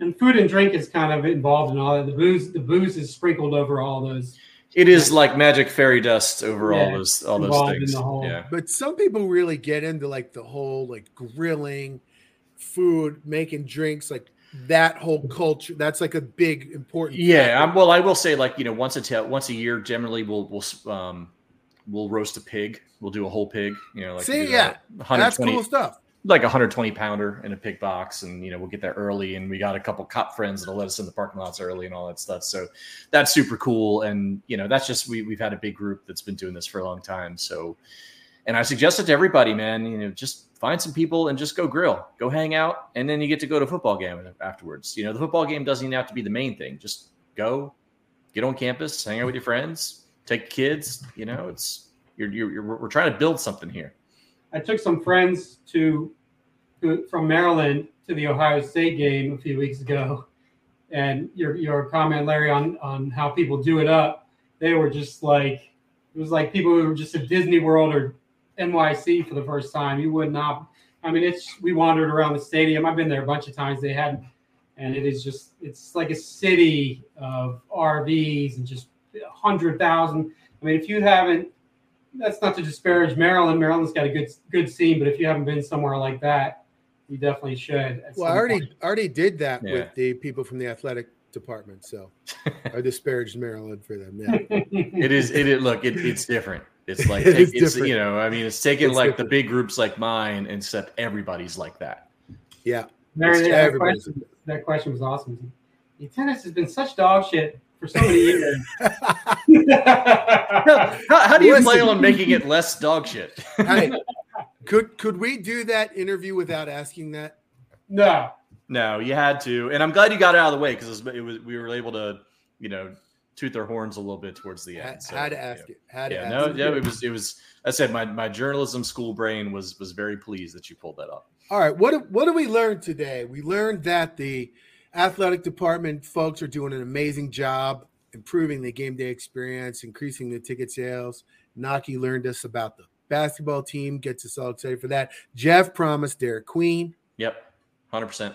And food and drink is kind of involved in all that. The booze, the booze is sprinkled over all those. It is like magic fairy dust over all those all those things. Yeah. But some people really get into like the whole like grilling, food, making drinks, like that whole culture. That's like a big important. Yeah. I'm, well, I will say like you know once a ta- once a year, generally we'll we'll um we'll roast a pig. We'll do a whole pig. You know, like See, yeah, that's cool stuff. Like a 120 pounder in a pig box, and you know we'll get there early, and we got a couple cop friends that'll let us in the parking lots early and all that stuff. So that's super cool, and you know that's just we we've had a big group that's been doing this for a long time. So, and I suggest it to everybody, man. You know, just find some people and just go grill, go hang out, and then you get to go to a football game afterwards. You know, the football game doesn't even have to be the main thing. Just go, get on campus, hang out with your friends, take kids. You know, it's you're, you're, you're we're trying to build something here. I took some friends to, to from Maryland to the Ohio State game a few weeks ago, and your your comment, Larry, on on how people do it up, they were just like it was like people who were just at Disney World or NYC for the first time. You would not. I mean, it's we wandered around the stadium. I've been there a bunch of times. They had, and it is just it's like a city of RVs and just hundred thousand. I mean, if you haven't that's not to disparage Maryland. Maryland's got a good good scene, but if you haven't been somewhere like that, you definitely should. Well, I already point. already did that Yeah. with the people from the athletic department, so I <laughs> disparaged Maryland for them. Yeah, <laughs> it is it is look it, it's different it's <laughs> like It is it's different. you know i mean it's taking It's like different. the big groups like mine and except everybody's like that yeah. Larry, It's that, question, that question was awesome. tennis has been such dog shit for so many years. <laughs> how, how, do you Listen. plan on making it less dog shit? hey, <laughs> could could we do that interview without asking that? No, no, you had to, and I'm glad you got it out of the way because it, it was we were able to, you know, toot their horns a little bit towards the end. So, had to ask yeah. it. Had yeah, no, yeah, it was it was. I said my my journalism school brain was was very pleased that you pulled that off. All right, what what do we learn today? We learned that the athletic department folks are doing an amazing job improving the game day experience, increasing the ticket sales. Knoche learned us about the basketball team, gets us all excited for that. Jeff promised Derik Queen. Yep, hundred percent.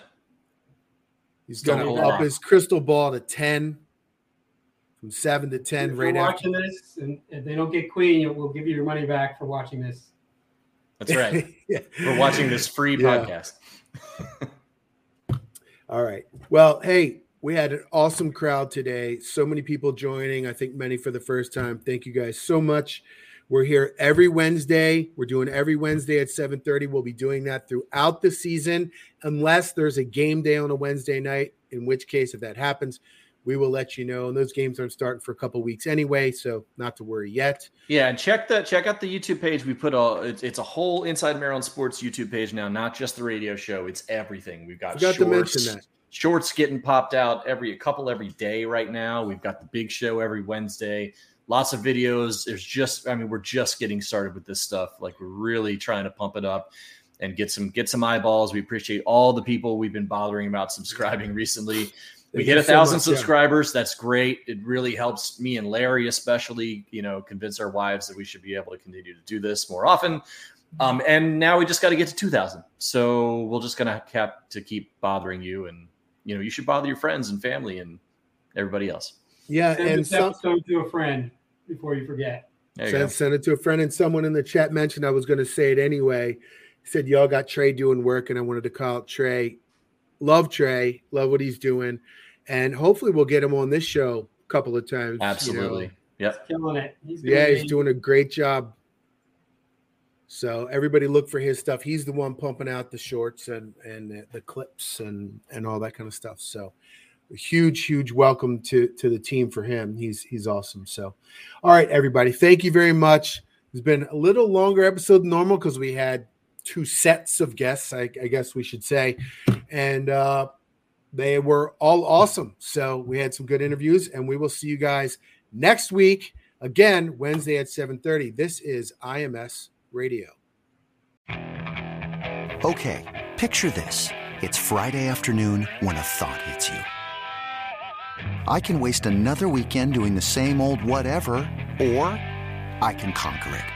He's going to up his crystal ball to ten, from seven to ten. If right watching this, and if they don't get Queen, we'll give you your money back for watching this. That's right. <laughs> yeah. We're watching this free yeah. podcast. <laughs> All right. Well, hey, we had an awesome crowd today. So many people joining. I think many for the first time. Thank you guys so much. We're here every Wednesday. We're doing every Wednesday at 7:30. We'll be doing that throughout the season unless there's a game day on a Wednesday night, in which case if that happens, we will let you know. And those games aren't starting for a couple weeks anyway, so not to worry yet. Yeah, and check the check out the YouTube page. We put all it's, it's a whole Inside Maryland Sports YouTube page now, not just the radio show. It's everything. We've got shorts, to mention that. Shorts getting popped out every a couple every day right now. We've got the big show every Wednesday. Lots of videos. There's just I mean we're just getting started with this stuff. Like we're really trying to pump it up and get some get some eyeballs. We appreciate all the people we've been bothering about subscribing recently we hit a thousand so much, subscribers. Yeah. That's great. It really helps me and Larry, especially, you know, convince our wives that we should be able to continue to do this more often. Um, and now we just got to get to 2000. So we're just going to have to keep bothering you. And, you know, you should bother your friends and family and everybody else. Yeah. And send and some, to a friend before you forget. You send, send, it to a friend. And someone in the chat mentioned I was going to say it anyway. He said, Y'all got Trey doing work. And I wanted to call Trey. Love Trey. Love what he's doing and hopefully we'll get him on this show a couple of times. Absolutely. You know. Yep. Killing it. He's yeah, he's doing a great job. So everybody look for his stuff. He's the one pumping out the shorts and and the clips and and all that kind of stuff. So a huge huge welcome to to the team for him. He's he's awesome. So all right everybody, thank you very much. It's been a little longer episode than normal because we had two sets of guests, I, I guess we should say. And uh they were all awesome. So we had some good interviews, and we will see you guys next week again Wednesday at 7:30. This is IMS Radio. Okay, picture this. It's Friday afternoon when a thought hits you. I can waste another weekend doing the same old whatever, or I can conquer it.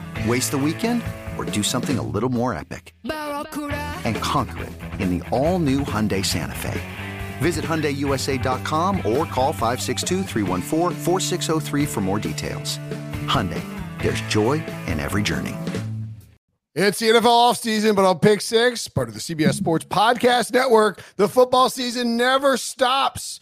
Waste the weekend or do something a little more epic? And conquer it in the all-new Hyundai Santa Fe. Visit HyundaiUSA.com or call 562 for more details. Hyundai, there's joy in every journey. It's the NFL offseason, but on Pick Six, part of the CBS Sports Podcast Network, the football season never stops.